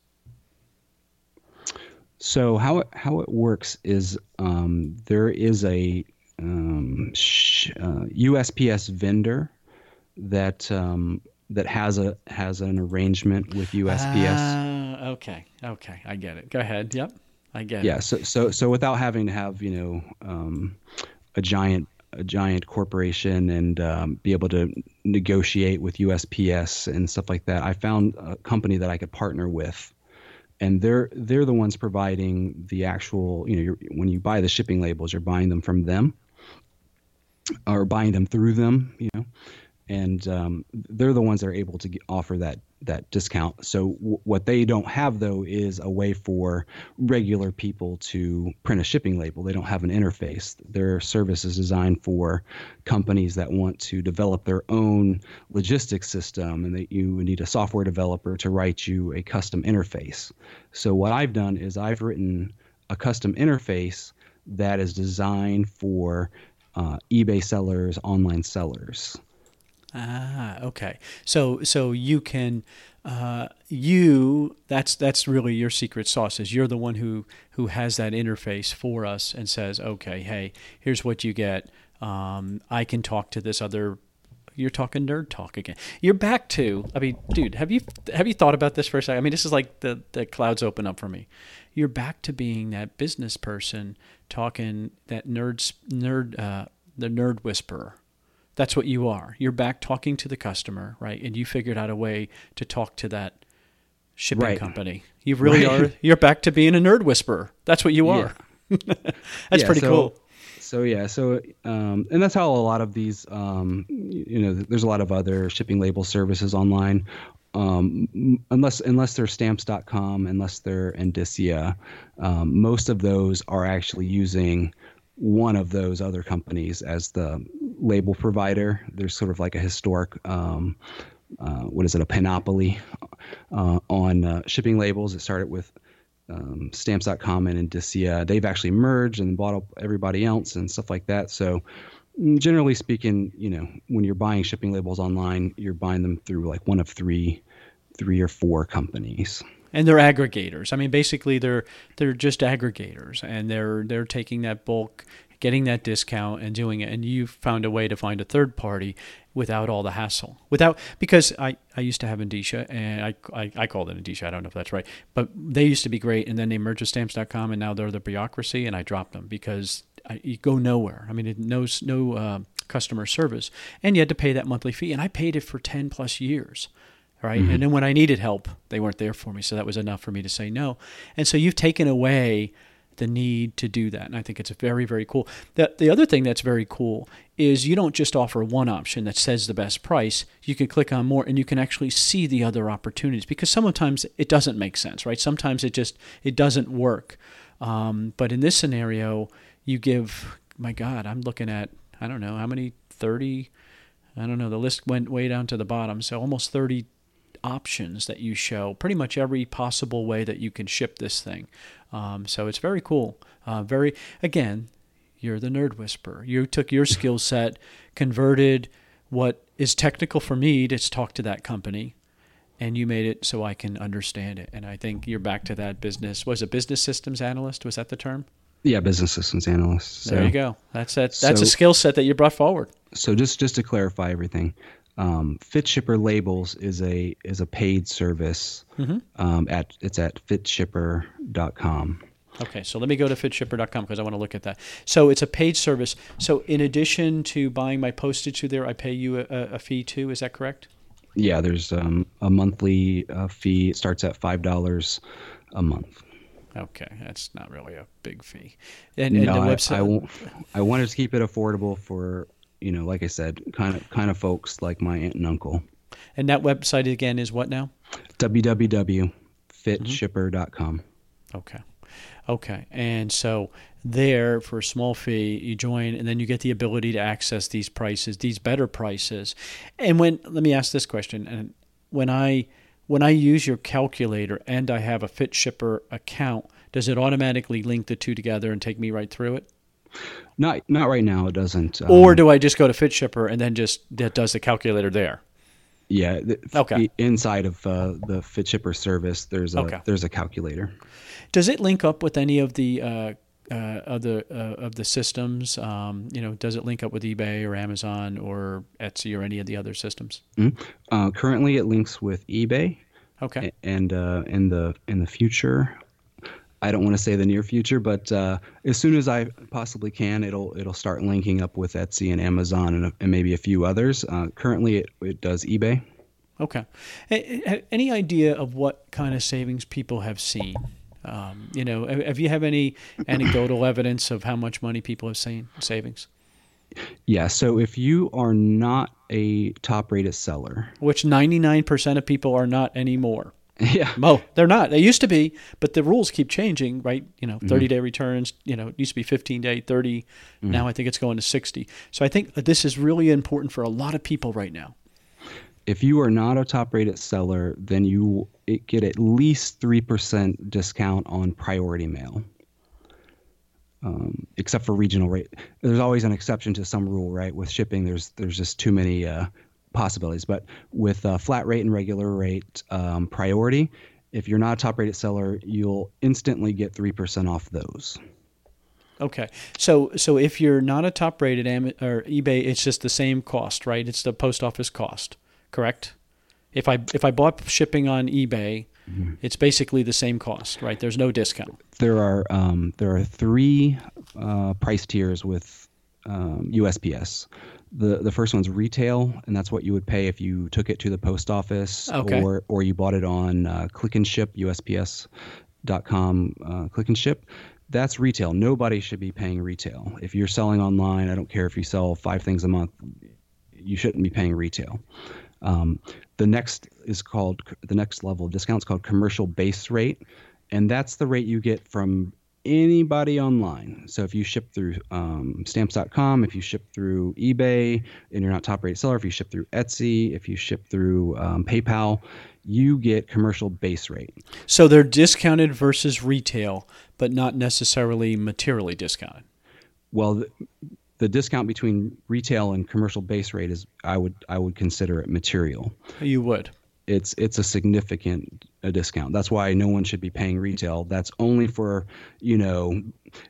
So how it, how it works is um, there is a um, sh- uh, USPS vendor that um, that has a has an arrangement with USPS. Uh, ah, okay, okay, I get it. Go ahead. Yep, I get yeah, it. Yeah. So so so without having to have you know um, a giant a giant corporation and um, be able to negotiate with USPS and stuff like that, I found a company that I could partner with, and they're they're the ones providing the actual. You know, when you buy the shipping labels, you're buying them from them, or buying them through them. You know, and um, they're the ones that are able to get, offer that that discount. So w- what they don't have though is a way for regular people to print a shipping label. They don't have an interface. Their service is designed for companies that want to develop their own logistics system, and that you need a software developer to write you a custom interface. So what I've done is I've written a custom interface that is designed for uh, eBay sellers, online sellers. Ah, okay. So so you can uh, you that's that's really your secret sauce is you're the one who who has that interface for us and says, okay, hey, here's what you get. Um, I can talk to this other. You're talking nerd talk again. You're back to. I mean, dude, have you have you thought about this for a second? I mean, this is like the the clouds open up for me. You're back to being that business person talking that nerd nerd uh, the nerd whisperer that's what you are. You're back talking to the customer, right? And you figured out a way to talk to that shipping Right. company. You really Right. are. You're back to being a nerd whisperer. That's what you are. that's Yeah, pretty so- cool. So yeah, so um, and that's how a lot of these, um, you know, there's a lot of other shipping label services online. Um, unless unless they're stamps.com, unless they're Endicia, um, most of those are actually using one of those other companies as the label provider. There's sort of like a historic, um, uh, what is it, a panoply uh, on uh, shipping labels. It started with um, stamps.com and Endicia. They've actually merged and bought up everybody else and stuff like that. So, mm, generally speaking, you know, when you're buying shipping labels online, you're buying them through like one of three, three or four companies. And they're aggregators. I mean, basically, they're they're just aggregators, and they're they're taking that bulk, getting that discount, and doing it. And you found a way to find a third party without all the hassle. Without because I, I used to have Endicia, and I, I I called it Endicia. I don't know if that's right, but they used to be great, and then they merged with Stamps.com, and now they're the bureaucracy, and I dropped them because I, you go nowhere. I mean, it knows no uh, customer service, and you had to pay that monthly fee, and I paid it for ten plus years right? And then when I needed help, they weren't there for me, so that was enough for me to say no. And so you've taken away the need to do that, and I think it's very, very cool. The the other thing that's very cool is you don't just offer one option that says the best price. You can click on more, and you can actually see the other opportunities because sometimes it doesn't make sense, right? Sometimes it just it doesn't work. Um, but in this scenario, you give my God, I'm looking at I don't know how many thirty. I don't know. The list went way down to the bottom, so almost thirty options that you show, pretty much every possible way that you can ship this thing. Um, so it's very cool. Uh, very again, you're the nerd whisperer. You took your skill set, converted what is technical for me to talk to that company, and you made it so I can understand it. And I think you're back to that business. Was a business systems analyst? Was that the term? Yeah, business systems analysts. There you go. That's that. That's a skill set that you brought forward. so just just to clarify everything, um, Fit Shipper Labels is a is a paid service. Um, at it's at fitshipper.com. Okay, so let me go to fitshipper.com because I want to look at that. So it's a paid service. So in addition to buying my postage through there, I pay you a, a fee too. Is that correct? Yeah, there's um, a monthly uh, fee. It starts at five dollars a month. Okay, that's not really a big fee. And, and no, the I, website. I, won't- I wanted to keep it affordable for you know, like I said, kind of kind of folks like my aunt and uncle. and that website again is what now? www.fitshipper.com. Okay. Okay. And so there for a small fee, you join and then you get the ability to access these prices, these better prices. And when let me ask this question and when I when I use your calculator and I have a Fit Shipper account, does it automatically link the two together and take me right through it? Not not right now. It doesn't. Um, Or do I just go to Fit Shipper and then just that does the calculator there? yeah. The, Okay. Inside of uh, the FitShipper service, there's a Okay. there's a calculator. Does it link up with any of the uh, uh, other uh, of the systems? Um, you know, does it link up with eBay or Amazon or Etsy or any of the other systems? Uh, currently, it links with eBay, Okay. and uh, in the in the future, I don't want to say the near future, but uh, as soon as I possibly can, it'll it'll start linking up with Etsy and Amazon and, and maybe a few others. Uh, currently, it, it does eBay. Okay. Any idea of what kind of savings people have seen? Um, you know, have you have any anecdotal evidence of how much money people have seen savings? Yeah. So if you are not a top rated seller, which 99% of people are not anymore. Yeah. Mo, they're not. They used to be, but the rules keep changing, right? You know, 30 day mm-hmm. returns, you know, it used to be 15 day, 30. Mm-hmm. Now I think it's going to 60. So I think this is really important for a lot of people right now. If you are not a top rated seller, then you get at least 3% discount on priority mail. Um, except for regional rate. There's always an exception to some rule, right? With shipping, there's there's just too many uh, possibilities. But with uh, flat rate and regular rate um, priority, if you're not a top rated seller, you'll instantly get 3% off those. Okay. So so if you're not a top rated Am- or eBay, it's just the same cost, right? It's the post office cost, correct? If I if I bought shipping on eBay, mm-hmm. it's basically the same cost, right? There's no discount. There are um, there are three uh, price tiers with um, USPS. The the first one's retail, and that's what you would pay if you took it to the post office okay. or or you bought it on uh, Click and Ship, USPS.com, uh, Click and Ship. That's retail. Nobody should be paying retail. If you're selling online, I don't care if you sell five things a month, you shouldn't be paying retail. Um, the next is called the next level of discount is called commercial base rate, and that's the rate you get from anybody online. So if you ship through um, stamps.com, if you ship through eBay and you're not top rated seller, if you ship through Etsy, if you ship through um, PayPal, you get commercial base rate. So they're discounted versus retail, but not necessarily materially discounted. Well, the, the discount between retail and commercial base rate is I would I would consider it material. You would it's it's a significant a discount. That's why no one should be paying retail. That's only for you know,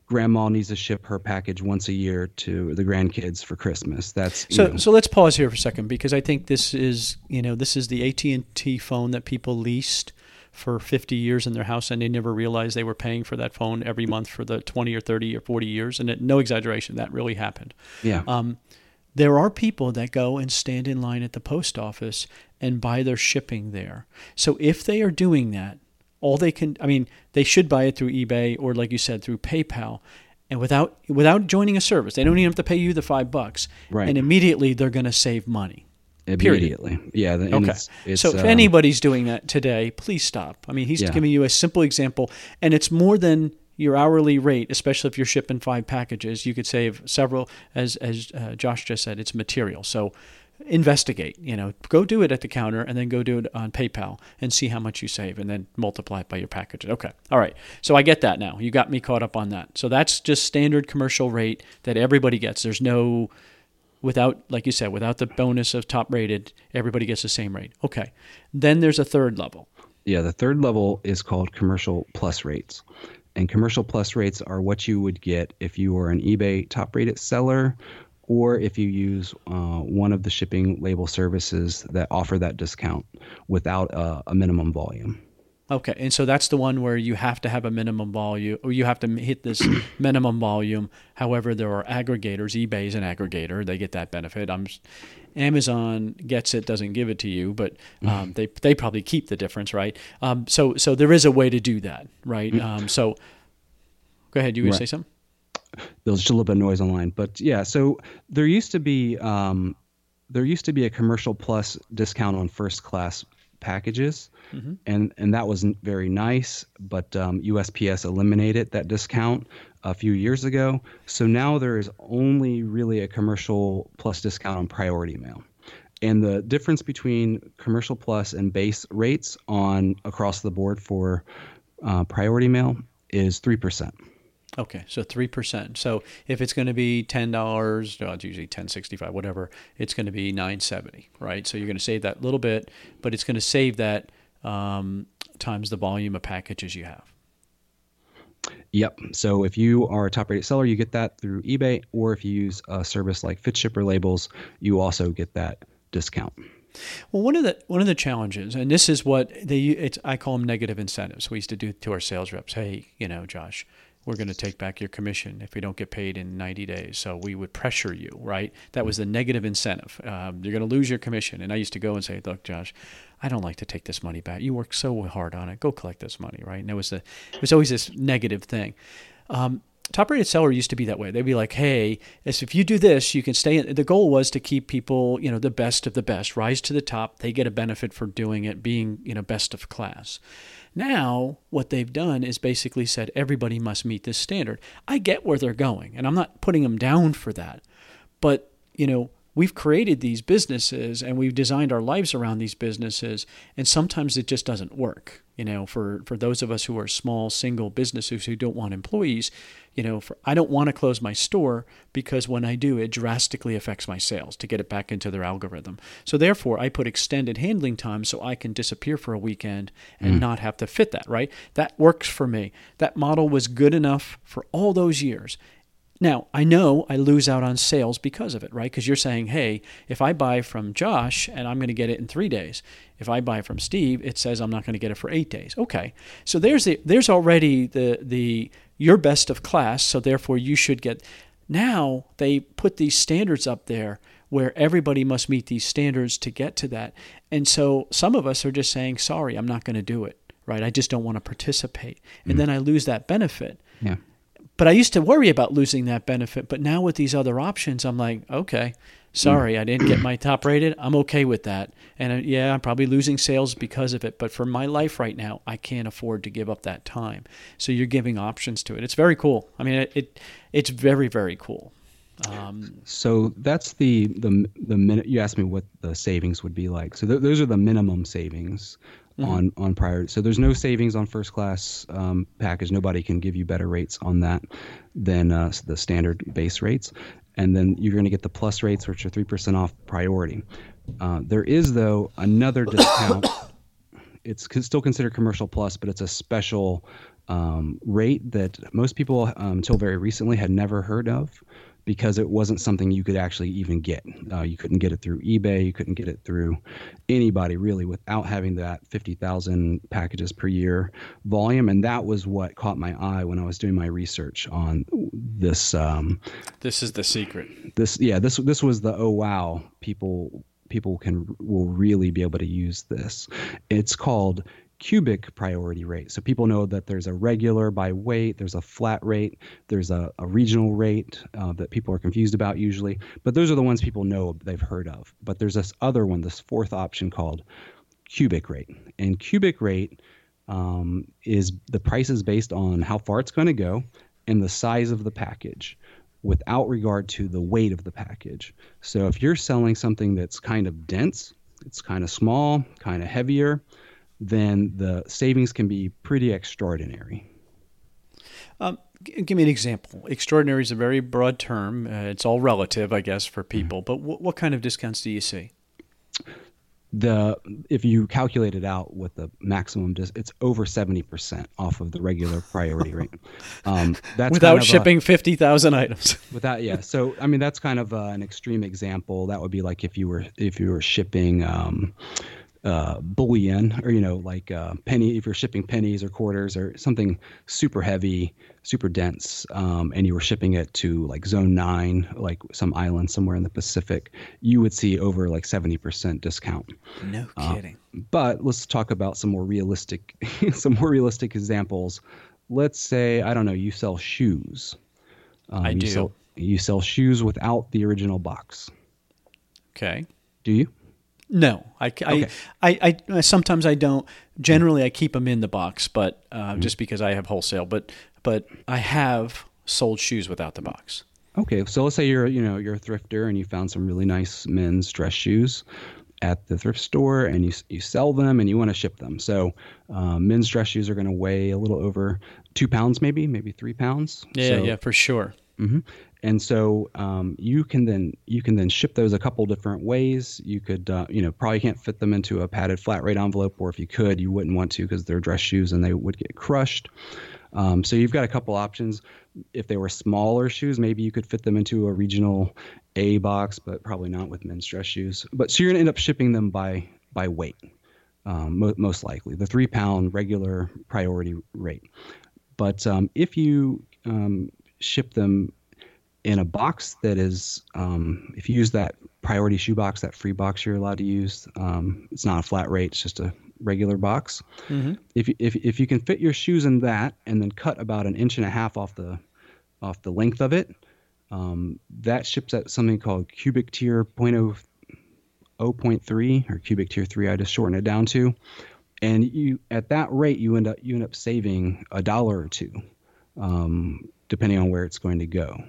grandma needs to ship her package once a year to the grandkids for Christmas. That's so. Know. So let's pause here for a second because I think this is you know this is the AT and T phone that people leased for 50 years in their house and they never realized they were paying for that phone every month for the 20 or 30 or 40 years and it, no exaggeration that really happened yeah um, there are people that go and stand in line at the post office and buy their shipping there. So if they are doing that, all they can I mean, they should buy it through eBay or like you said through PayPal and without without joining a service. They don't even have to pay you the 5 bucks. Right. And immediately they're going to save money. Immediately. Period. Yeah. okay. It's, it's, so if um, anybody's doing that today, please stop. I mean, he's yeah. giving you a simple example and it's more than your hourly rate, especially if you're shipping five packages, you could save several. As as uh, Josh just said, it's material. So investigate. You know, go do it at the counter and then go do it on PayPal and see how much you save, and then multiply it by your packages. Okay, all right. So I get that now. You got me caught up on that. So that's just standard commercial rate that everybody gets. There's no without, like you said, without the bonus of top rated, everybody gets the same rate. Okay. Then there's a third level. Yeah, the third level is called commercial plus rates and commercial plus rates are what you would get if you were an eBay top rated seller or if you use uh, one of the shipping label services that offer that discount without a, a, minimum volume. Okay, and so that's the one where you have to have a minimum volume, or you have to hit this minimum volume. However, there are aggregators. eBay is an aggregator; they get that benefit. I'm, Amazon gets it, doesn't give it to you, but um, mm-hmm. they they probably keep the difference, right? Um, so so there is a way to do that, right? Mm-hmm. Um, so go ahead, you were right. say something. There's just a little bit of noise online, but yeah. So there used to be um, there used to be a commercial plus discount on first class packages, mm-hmm. and and that wasn't very nice. But um, USPS eliminated that discount a few years ago. So now there is only really a commercial plus discount on priority mail. And the difference between commercial plus and base rates on across the board for uh, priority mail is 3%. Okay, so three percent. So if it's going to be ten dollars, well, it's usually ten sixty five, whatever. It's going to be nine seventy, right? So you're going to save that little bit, but it's going to save that um, times the volume of packages you have. Yep. So if you are a top rated seller, you get that through eBay, or if you use a service like FitShipper Labels, you also get that discount. Well, one of the one of the challenges, and this is what they it's I call them negative incentives. We used to do to our sales reps. Hey, you know, Josh, we're going to take back your commission if we don't get paid in 90 days. So we would pressure you, right? That was the negative incentive. Um, you're going to lose your commission. And I used to go and say, look, Josh, I don't like to take this money back. You worked so hard on it. Go collect this money, right? And it was a, it was always this negative thing. Um, top rated seller used to be that way. They'd be like, hey, if you do this, you can stay. In. The goal was to keep people, you know, the best of the best, rise to the top. They get a benefit for doing it, being, you know, best of class. Now, what they've done is basically said everybody must meet this standard. I get where they're going, and I'm not putting them down for that. But, you know, we've created these businesses and we've designed our lives around these businesses and sometimes it just doesn't work. You know for for those of us who are small single businesses who don't want employees you know for, i don't want to close my store because when i do it drastically affects my sales to get it back into their algorithm. So therefore i put extended handling time so i can disappear for a weekend and mm. not have to fit that right? That works for me. That model was good enough for all those years now, I know I lose out on sales because of it, right? Because you're saying, hey, if I buy from Josh and I'm going to get it in three days, if I buy from Steve, it says I'm not going to get it for eight days. Okay, so there's the there's already the the your best of class, so therefore you should get. Now they put these standards up there where everybody must meet these standards to get to that, and so some of us are just saying, sorry, I'm not going to do it, right? I just don't want to participate, and mm then I lose that benefit. Yeah. But I used to worry about losing that benefit. But now with these other options, I'm like, okay, sorry, I didn't get my top rated. I'm okay with that. And uh, yeah, I'm probably losing sales because of it. But for my life right now, I can't afford to give up that time. So you're giving options to it. It's very cool. I mean, it, it it's very very cool. Um, so that's the the the minute you asked me what the savings would be like. So th- those are the minimum savings mm-hmm. on on priority. So there's no savings on first class um, package. Nobody can give you better rates on that than uh, the standard base rates. And then you're going to get the plus rates, which are three percent off priority. Uh, there is though another discount. it's still considered commercial plus, but it's a special um, rate that most people um, until very recently had never heard of because it wasn't something you could actually even get. Uh, you couldn't get it through eBay. You couldn't get it through anybody really without having that 50,000 packages per year volume. And that was what caught my eye when I was doing my research on this. Um, this is the secret. This, yeah, this this was the oh wow people people can will really be able to use this. It's called cubic priority rate. So people know that there's a regular by weight, there's a flat rate, there's a, a regional rate uh, that people are confused about usually. But those are the ones people know they've heard of. But there's this other one, this fourth option called cubic rate. And cubic rate um, is the price is based on how far it's going to go and the size of the package without regard to the weight of the package. So if you're selling something that's kind of dense, it's kind of small, kind of heavier, then the savings can be pretty extraordinary. Um, give me an example. Extraordinary is a very broad term. Uh, it's all relative, I guess, for people. Mm-hmm. But w- what kind of discounts do you see? The if you calculate it out with the maximum, dis- it's over seventy percent off of the regular priority rate. Um, that's without shipping a, fifty thousand items. without, yeah. So I mean, that's kind of uh, an extreme example. That would be like if you were if you were shipping. Um, uh, bullion or you know like uh, penny if you're shipping pennies or quarters or something super heavy super dense um, and you were shipping it to like zone 9 like some island somewhere in the pacific you would see over like 70% discount. No uh, kidding. uh, but let's talk about some more realistic some more realistic examples. Let's say i don't know you sell shoes. Um, i do. sell, you sell shoes without the original box. Okay. Do you no, I, okay. I, I, I, sometimes I don't. Generally, I keep them in the box, but uh, mm-hmm. just because I have wholesale. But but I have sold shoes without the box. Okay, so let's say you're you know you're a thrifter and you found some really nice men's dress shoes at the thrift store and you you sell them and you want to ship them. So um, men's dress shoes are going to weigh a little over two pounds, maybe maybe three pounds. Yeah, so, yeah, for sure. Mm-hmm and so um, you can then you can then ship those a couple different ways. You could uh, you know probably can't fit them into a padded flat rate envelope, or if you could, you wouldn't want to because they're dress shoes and they would get crushed. Um, so you've got a couple options. If they were smaller shoes, maybe you could fit them into a regional A box, but probably not with men's dress shoes. But so you're to end up shipping them by by weight, um, mo- most likely the three pound regular priority rate. But um, if you um, ship them in a box that is, um, if you use that priority shoe box, that free box you're allowed to use, um, it's not a flat rate, it's just a regular box. Mm-hmm. If, if, if you can fit your shoes in that and then cut about an inch and a half off the, off the length of it, um, that ships at something called cubic tier 0.0, 0.3 or cubic tier 3, I just shorten it down to. And you at that rate, you end up you end up saving a dollar or two, um, depending on where it's going to go.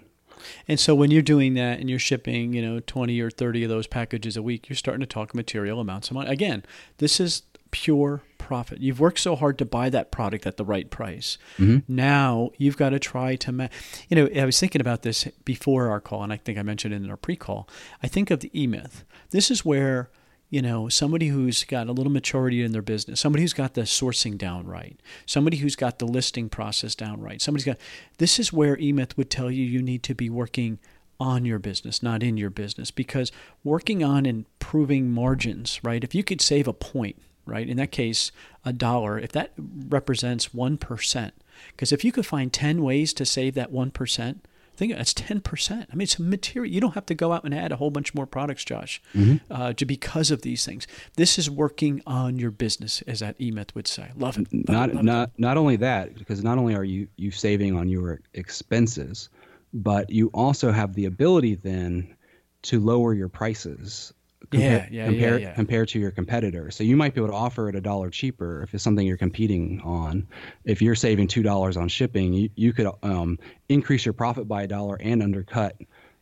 And so when you're doing that and you're shipping, you know, 20 or 30 of those packages a week, you're starting to talk material amounts of money. Again, this is pure profit. You've worked so hard to buy that product at the right price. Mm-hmm. Now you've got to try to, ma- you know, I was thinking about this before our call, and I think I mentioned it in our pre-call. I think of the E-Myth. This is where you know, somebody who's got a little maturity in their business, somebody who's got the sourcing down right, somebody who's got the listing process down right, somebody's got this is where eMyth would tell you you need to be working on your business, not in your business, because working on improving margins, right? If you could save a point, right, in that case, a dollar, if that represents 1%, because if you could find 10 ways to save that 1%, Think that's ten percent. I mean, it's a material. You don't have to go out and add a whole bunch more products, Josh, mm-hmm. uh, to because of these things. This is working on your business, as that eMyth would say. Love it. Love not it, love not it. not only that, because not only are you you saving on your expenses, but you also have the ability then to lower your prices yeah, yeah, compare, yeah, yeah. compared to your competitor. So you might be able to offer it a dollar cheaper if it's something you're competing on. If you're saving two dollars on shipping, you, you could um, increase your profit by a dollar and undercut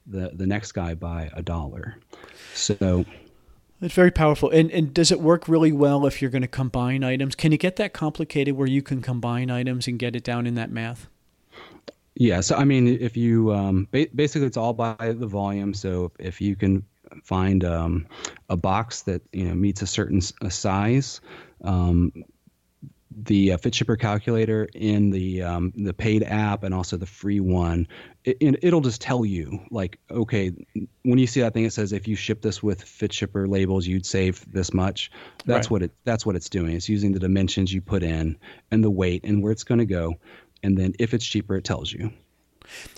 the the next guy by a dollar. So It's very powerful. And and does it work really well if you're going to combine items? Can you get that complicated where you can combine items and get it down in that math? yeah, so I mean, if you um, ba- basically it's all by the volume. So if you can find um, a box that you know meets a certain a size. Um, the uh, Fit Shipper calculator in the um, the paid app and also the free one, it, it'll just tell you like, okay, when you see that thing, it says if you ship this with Fit Shipper labels, you'd save this much. That's Right. what it that's what it's doing. It's using the dimensions you put in and the weight and where it's going to go, and then if it's cheaper, it tells you.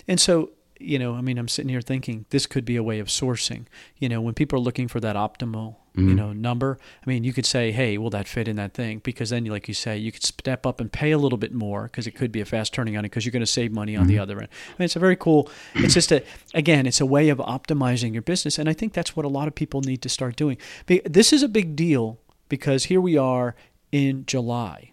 And so, you know, I mean, I'm sitting here thinking this could be a way of sourcing. You know, when people are looking for that optimal, you mm-hmm. know, number, I mean, you could say, hey, will that fit in that thing? Because then, like you say, you could step up and pay a little bit more because it could be a fast turning on it because you're going to save money on the mm-hmm. other end. I mean, it's a very cool, it's just a, again, it's a way of optimizing your business. And I think that's what a lot of people need to start doing. This is a big deal because here we are in July.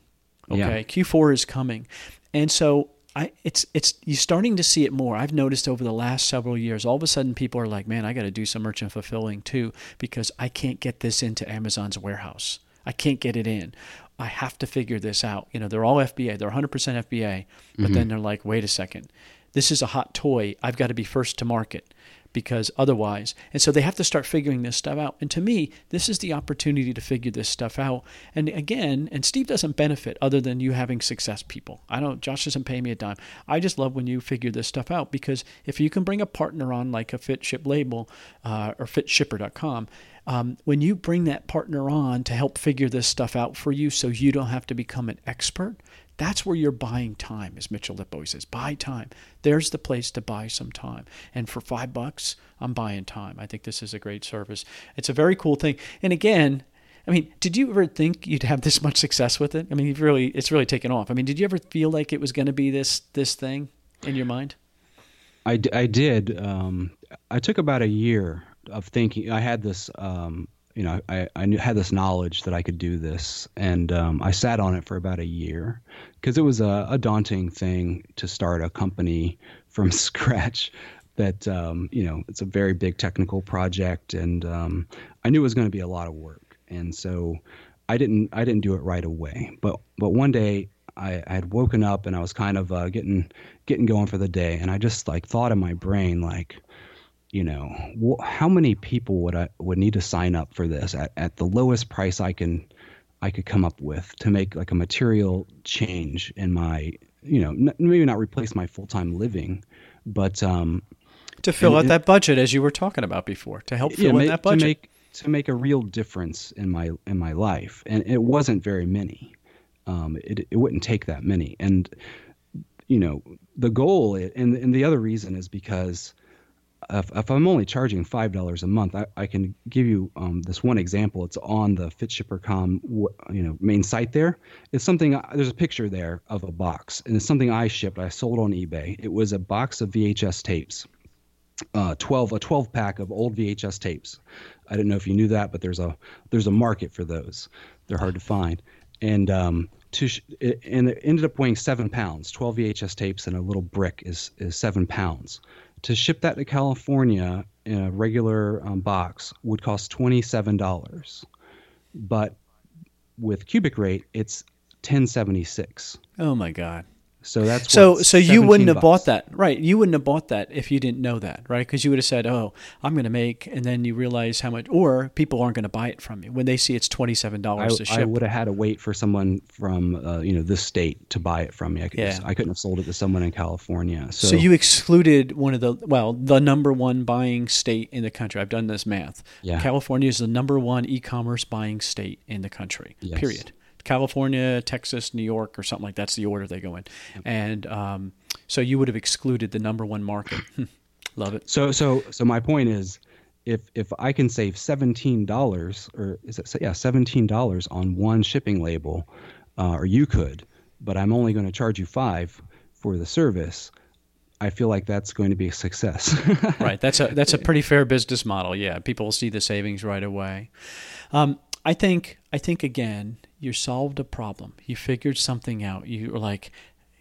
Okay, Yeah. Q4 is coming, and so I it's it's you're starting to see it more. I've noticed over the last several years. All of a sudden, people are like, "Man, I got to do some merchant fulfilling too because I can't get this into Amazon's warehouse. I can't get it in. I have to figure this out." You know, they're all FBA. They're 100% FBA, but mm-hmm. then they're like, "Wait a second, this is a hot toy. I've got to be first to market." Because otherwise. And so they have to start figuring this stuff out. And to me, this is the opportunity to figure this stuff out. And again, and Steve doesn't benefit other than you having success people. I don't, Josh doesn't pay me a dime. I just love when you figure this stuff out because if you can bring a partner on like a Fit Ship label uh, or fitshipper.com, um, when you bring that partner on to help figure this stuff out for you so you don't have to become an expert, that's where you're buying time, as Mitchell Lip always says. Buy time. There's the place to buy some time. And for five bucks, I'm buying time. I think this is a great service. It's a very cool thing. And again, I mean, did you ever think you'd have this much success with it? I mean, you've really, it's really taken off. I mean, did you ever feel like it was going to be this this thing in your mind? I, I did. Um, I took about a year of thinking. I had this, um, you know, I, I knew, had this knowledge that I could do this, and um, I sat on it for about a year because it was a, a daunting thing to start a company from scratch. That um, you know, it's a very big technical project, and um, I knew it was going to be a lot of work, and so I didn't I didn't do it right away. But but one day I, I had woken up and I was kind of uh, getting getting going for the day, and I just like thought in my brain like, you know, wh- how many people would I would need to sign up for this at, at the lowest price I can I could come up with to make like a material change in my you know, n- maybe not replace my full time living, but um, to fill and out it- that budget as you were talking about before, to help fill in ma- that budget. to make to make a real difference in my in my life, and it wasn't very many. Um, it it wouldn't take that many, and you know the goal and and the other reason is because if, if I'm only charging five dollars a month, I, I can give you um, this one example. It's on the FitShipper.com you know main site. There, it's something. There's a picture there of a box, and it's something I shipped. I sold on eBay. It was a box of VHS tapes, uh, 12 a 12 pack of old VHS tapes. I didn't know if you knew that, but there's a there's a market for those. They're hard to find, and um, to sh- it, and it ended up weighing seven pounds. 12 VHS tapes and a little brick is is seven pounds. To ship that to California in a regular um, box would cost twenty seven dollars, but with cubic rate it's 1076. oh my God. So that's So what, so you wouldn't 17 have bought that, right? You wouldn't have bought that if you didn't know that, right? Because you would have said, "Oh, I'm going to make," and then you realize how much, or people aren't going to buy it from you when they see it's twenty seven dollars to I would have had to wait for someone from uh, you know this state to buy it from me. I, could, Yeah. I couldn't have sold it to someone in California. So, So, you excluded one of the well, the number one buying state in the country. I've done this math. Yeah. California is the number one e-commerce buying state in the country. Yes. Period. California, Texas, New York, or something like that's the order they go in. And um, so you would have excluded the number one market. Love it. so so so my point is, if if I can save seventeen dollars or is it yeah seventeen dollars on one shipping label, uh, or you could, but I'm only going to charge you five for the service. I feel like that's going to be a success. right. That's a that's a pretty fair business model. Yeah, people will see the savings right away. Um, I think I think again, you solved a problem. You figured something out. You're like,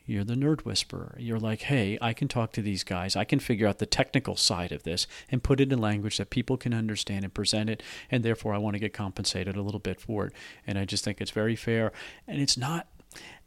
you're the nerd whisperer. You're like, hey, I can talk to these guys. I can figure out the technical side of this and put it in language that people can understand and present it. And therefore, I want to get compensated a little bit for it. And I just think it's very fair. And it's not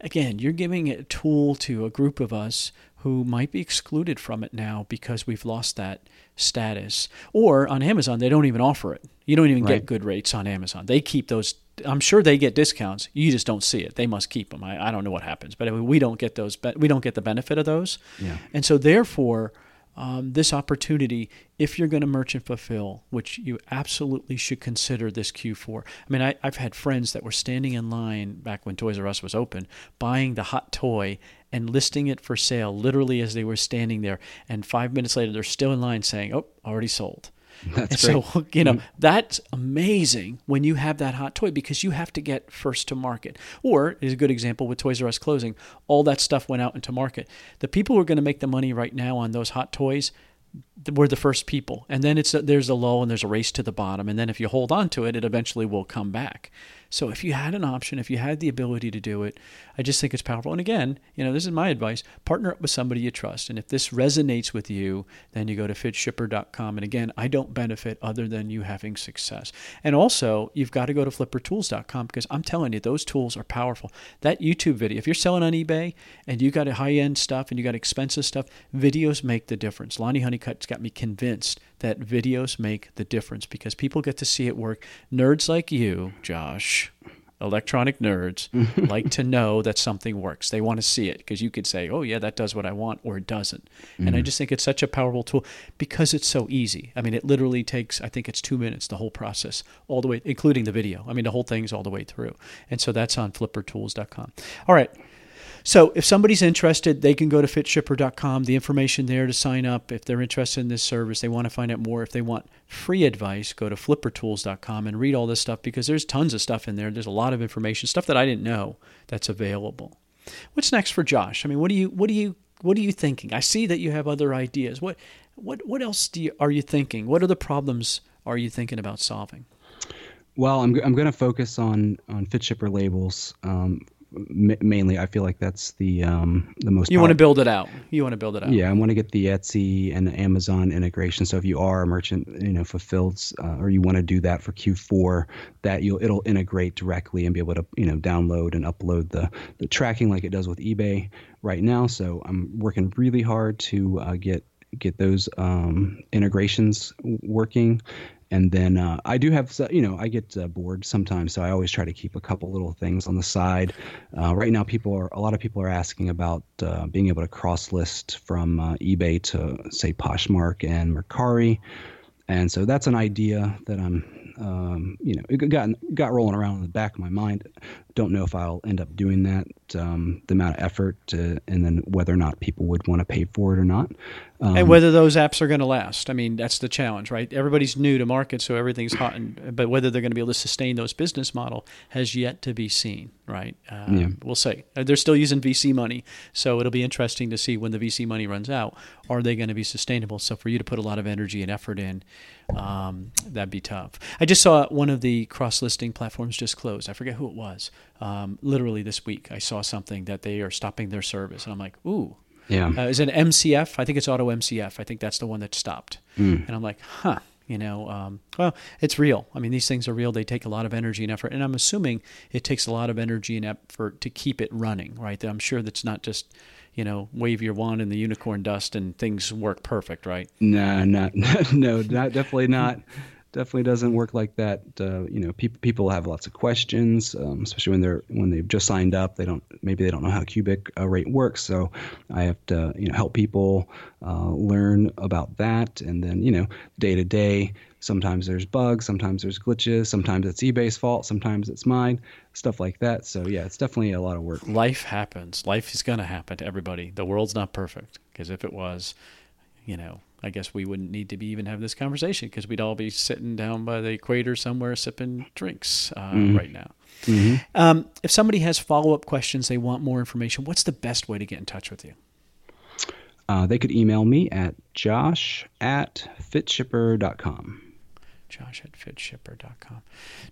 again, you're giving a tool to a group of us who might be excluded from it now because we've lost that status. Or on Amazon, they don't even offer it. You don't even Right. get good rates on Amazon. They keep those. I'm sure they get discounts. You just don't see it. They must keep them. I, I don't know what happens, but we don't get those. But we don't get the benefit of those. Yeah. And so therefore, um, this opportunity, if you're going to merchant fulfill, which you absolutely should consider this Q4. I mean, I, I've had friends that were standing in line back when Toys R Us was open, buying the hot toy and listing it for sale literally as they were standing there. And five minutes later, they're still in line saying, "Oh, already sold." That's and great. so you know mm-hmm. that's amazing when you have that hot toy because you have to get first to market. Or is a good example with Toys R Us closing, all that stuff went out into market. The people who are going to make the money right now on those hot toys we're the first people and then it's a, there's a low and there's a race to the bottom and then if you hold on to it it eventually will come back so if you had an option if you had the ability to do it i just think it's powerful. And again you know this is my advice. Partner up with somebody you trust. And if this resonates with you then you go to fitshipper.com and again i don't benefit other than you having success. And also you've got to go to flippertools.com because i'm telling you those tools are powerful. That youtube video if you're selling on ebay and you got high-end stuff and you got expensive stuff videos make the difference. Lonnie honeycutt's got me convinced that videos make the difference because people get to see it work. Nerds like you josh electronic nerds like to know that something works. They want to see it because you could say oh yeah that does what i want or it doesn't. And i mm-hmm. just think it's such a powerful tool because it's so easy. I mean it literally takes i think it's two minutes the whole process all the way including the video. I mean the whole thing's all the way through. And so that's on flippertools.com all right so if somebody's interested, they can go to fitshipper.com. The information there to sign up. If they're interested in this service, they want to find out more. If they want free advice, go to flippertools.com and read all this stuff because there's tons of stuff in there. There's a lot of information, stuff that I didn't know that's available. What's next for Josh? I mean, what do you what do you what are you thinking? I see that you have other ideas. What what what else do you, are you thinking? What other problems are you thinking about solving? Well, I'm I'm going to focus on on fit shipper labels. Um, m- mainly, I feel like that's the um, the most. You want to build it out. You want to build it out. Yeah, I want to get the Etsy and the Amazon integration. So if you are a merchant, you know, fulfilled, uh, or you want to do that for Q4, that you'll it'll integrate directly and be able to you know download and upload the the tracking like it does with eBay right now. So I'm working really hard to uh, get get those um, integrations working, and then uh, I do have, you know, I get uh, bored sometimes, so I always try to keep a couple little things on the side. Uh, right now, people are a lot of people are asking about uh, being able to cross list from uh, eBay to say Poshmark and Mercari, and so that's an idea that I'm um, you know, it got got rolling around in the back of my mind. Don't know if I'll end up doing that. Um, the amount of effort, to, and then whether or not people would want to pay for it or not, um, and whether those apps are going to last. I mean, that's the challenge, right? Everybody's new to market, so everything's hot, and, but whether they're going to be able to sustain those business model has yet to be seen, right? Uh, yeah. We'll see. Uh, they're still using VC money, so it'll be interesting to see when the VC money runs out. Are they going to be sustainable? So for you to put a lot of energy and effort in, um, that'd be tough. I just saw one of the cross-listing platforms just closed. I forget who it was. Um, literally this week, I saw something that they are stopping their service, and I'm like, ooh. Yeah. Uh, is it MCF? I think it's Auto MCF. I think that's the one that stopped. Mm. And I'm like, huh. You know, um, well, it's real. I mean, these things are real. They take a lot of energy and effort, and I'm assuming it takes a lot of energy and effort to keep it running, right? I'm sure that's not just you know, wave your wand in the unicorn dust and things work perfect, right? Nah, not, no, not, definitely not. Definitely doesn't work like that. Uh, you know, people people have lots of questions, um, especially when they're when they've just signed up. They don't maybe they don't know how cubic uh, rate works. So I have to you know help people uh, learn about that, and then you know day to day Sometimes there's bugs, sometimes there's glitches, sometimes it's eBay's fault, sometimes it's mine, stuff like that. So yeah, it's definitely a lot of work. Life happens. Life is going to happen to everybody. The world's not perfect because if it was, you know, I guess we wouldn't need to be even have this conversation because we'd all be sitting down by the equator somewhere sipping drinks uh, mm-hmm. right now. Mm-hmm. Um, if somebody has follow up questions, they want more information, what's the best way to get in touch with you? Uh, they could email me at josh at fitshipper.com josh at fitshipper.com.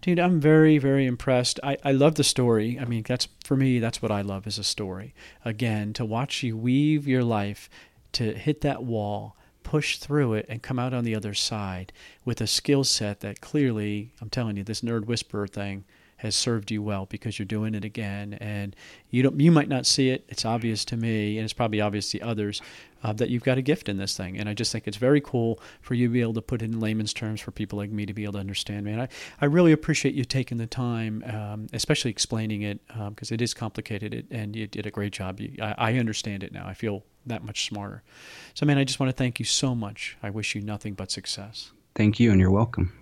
Dude, I'm very, very impressed. I, I love the story. I mean, that's for me, that's what I love is a story. Again, to watch you weave your life to hit that wall, push through it, and come out on the other side with a skill set that clearly, I'm telling you, this nerd whisperer thing has served you well because you're doing it again. And you don't you might not see it. It's obvious to me and it's probably obvious to others uh, that you've got a gift in this thing. And i just think it's very cool for you to be able to put it in layman's terms for people like me to be able to understand man. I, I really appreciate you taking the time um, especially explaining it because um, it is complicated it, and you did a great job. You, I, I understand it now. I feel that much smarter. So man i just want to thank you so much. I wish you nothing but success. Thank you and you're welcome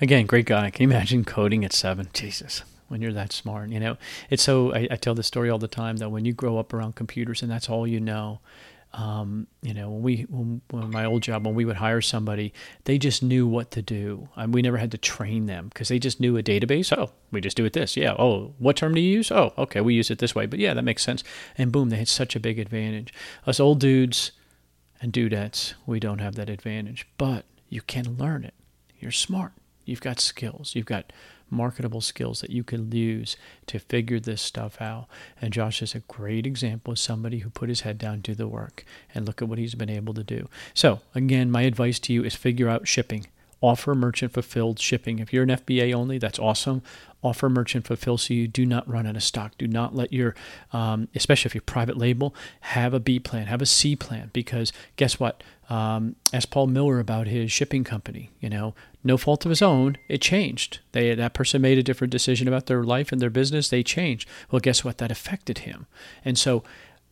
Again, great guy. Can you imagine coding at seven? Jesus, when you're that smart, you know, it's so. I, I tell this story all the time that when you grow up around computers and that's all you know, um, you know, when we, when, when, my old job, when we would hire somebody, they just knew what to do. And we never had to train them because they just knew a database. Oh, we just do it this. Yeah. Oh, what term do you use? Oh, okay. We use it this way. But yeah, that makes sense. And boom, they had such a big advantage. Us old dudes and dudettes, we don't have that advantage, but you can learn it. You're smart. You've got skills. You've got marketable skills that you can use to figure this stuff out. And Josh is a great example of somebody who put his head down, do the work, and look at what he's been able to do. So, again, my advice to you is figure out shipping. Offer merchant fulfilled shipping. If you're an FBA only, that's awesome offer merchant fulfill so you do not run out of stock. Do not let your, um, especially if you're private label, have a B plan, have a C plan, because guess what? Um, ask Paul Miller about his shipping company. You know, no fault of his own, it changed. They that person made a different decision about their life and their business. They changed. Well, guess what? That affected him, and so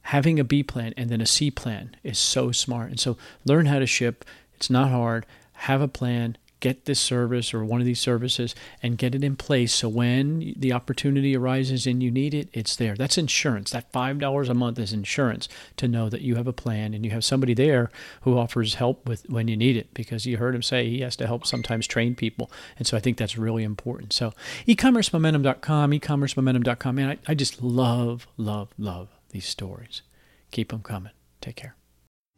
having a B plan and then a C plan is so smart. And so learn how to ship. It's not hard. Have a plan get this service or one of these services and get it in place so when the opportunity arises and you need it, it's there. That's insurance. That $5 a month is insurance to know that you have a plan and you have somebody there who offers help with when you need it because you heard him say he has to help sometimes train people. And so I think that's really important. So ecommercemomentum.com, ecommercemomentum.com, man, I, I just love, love, love these stories. Keep them coming. Take care.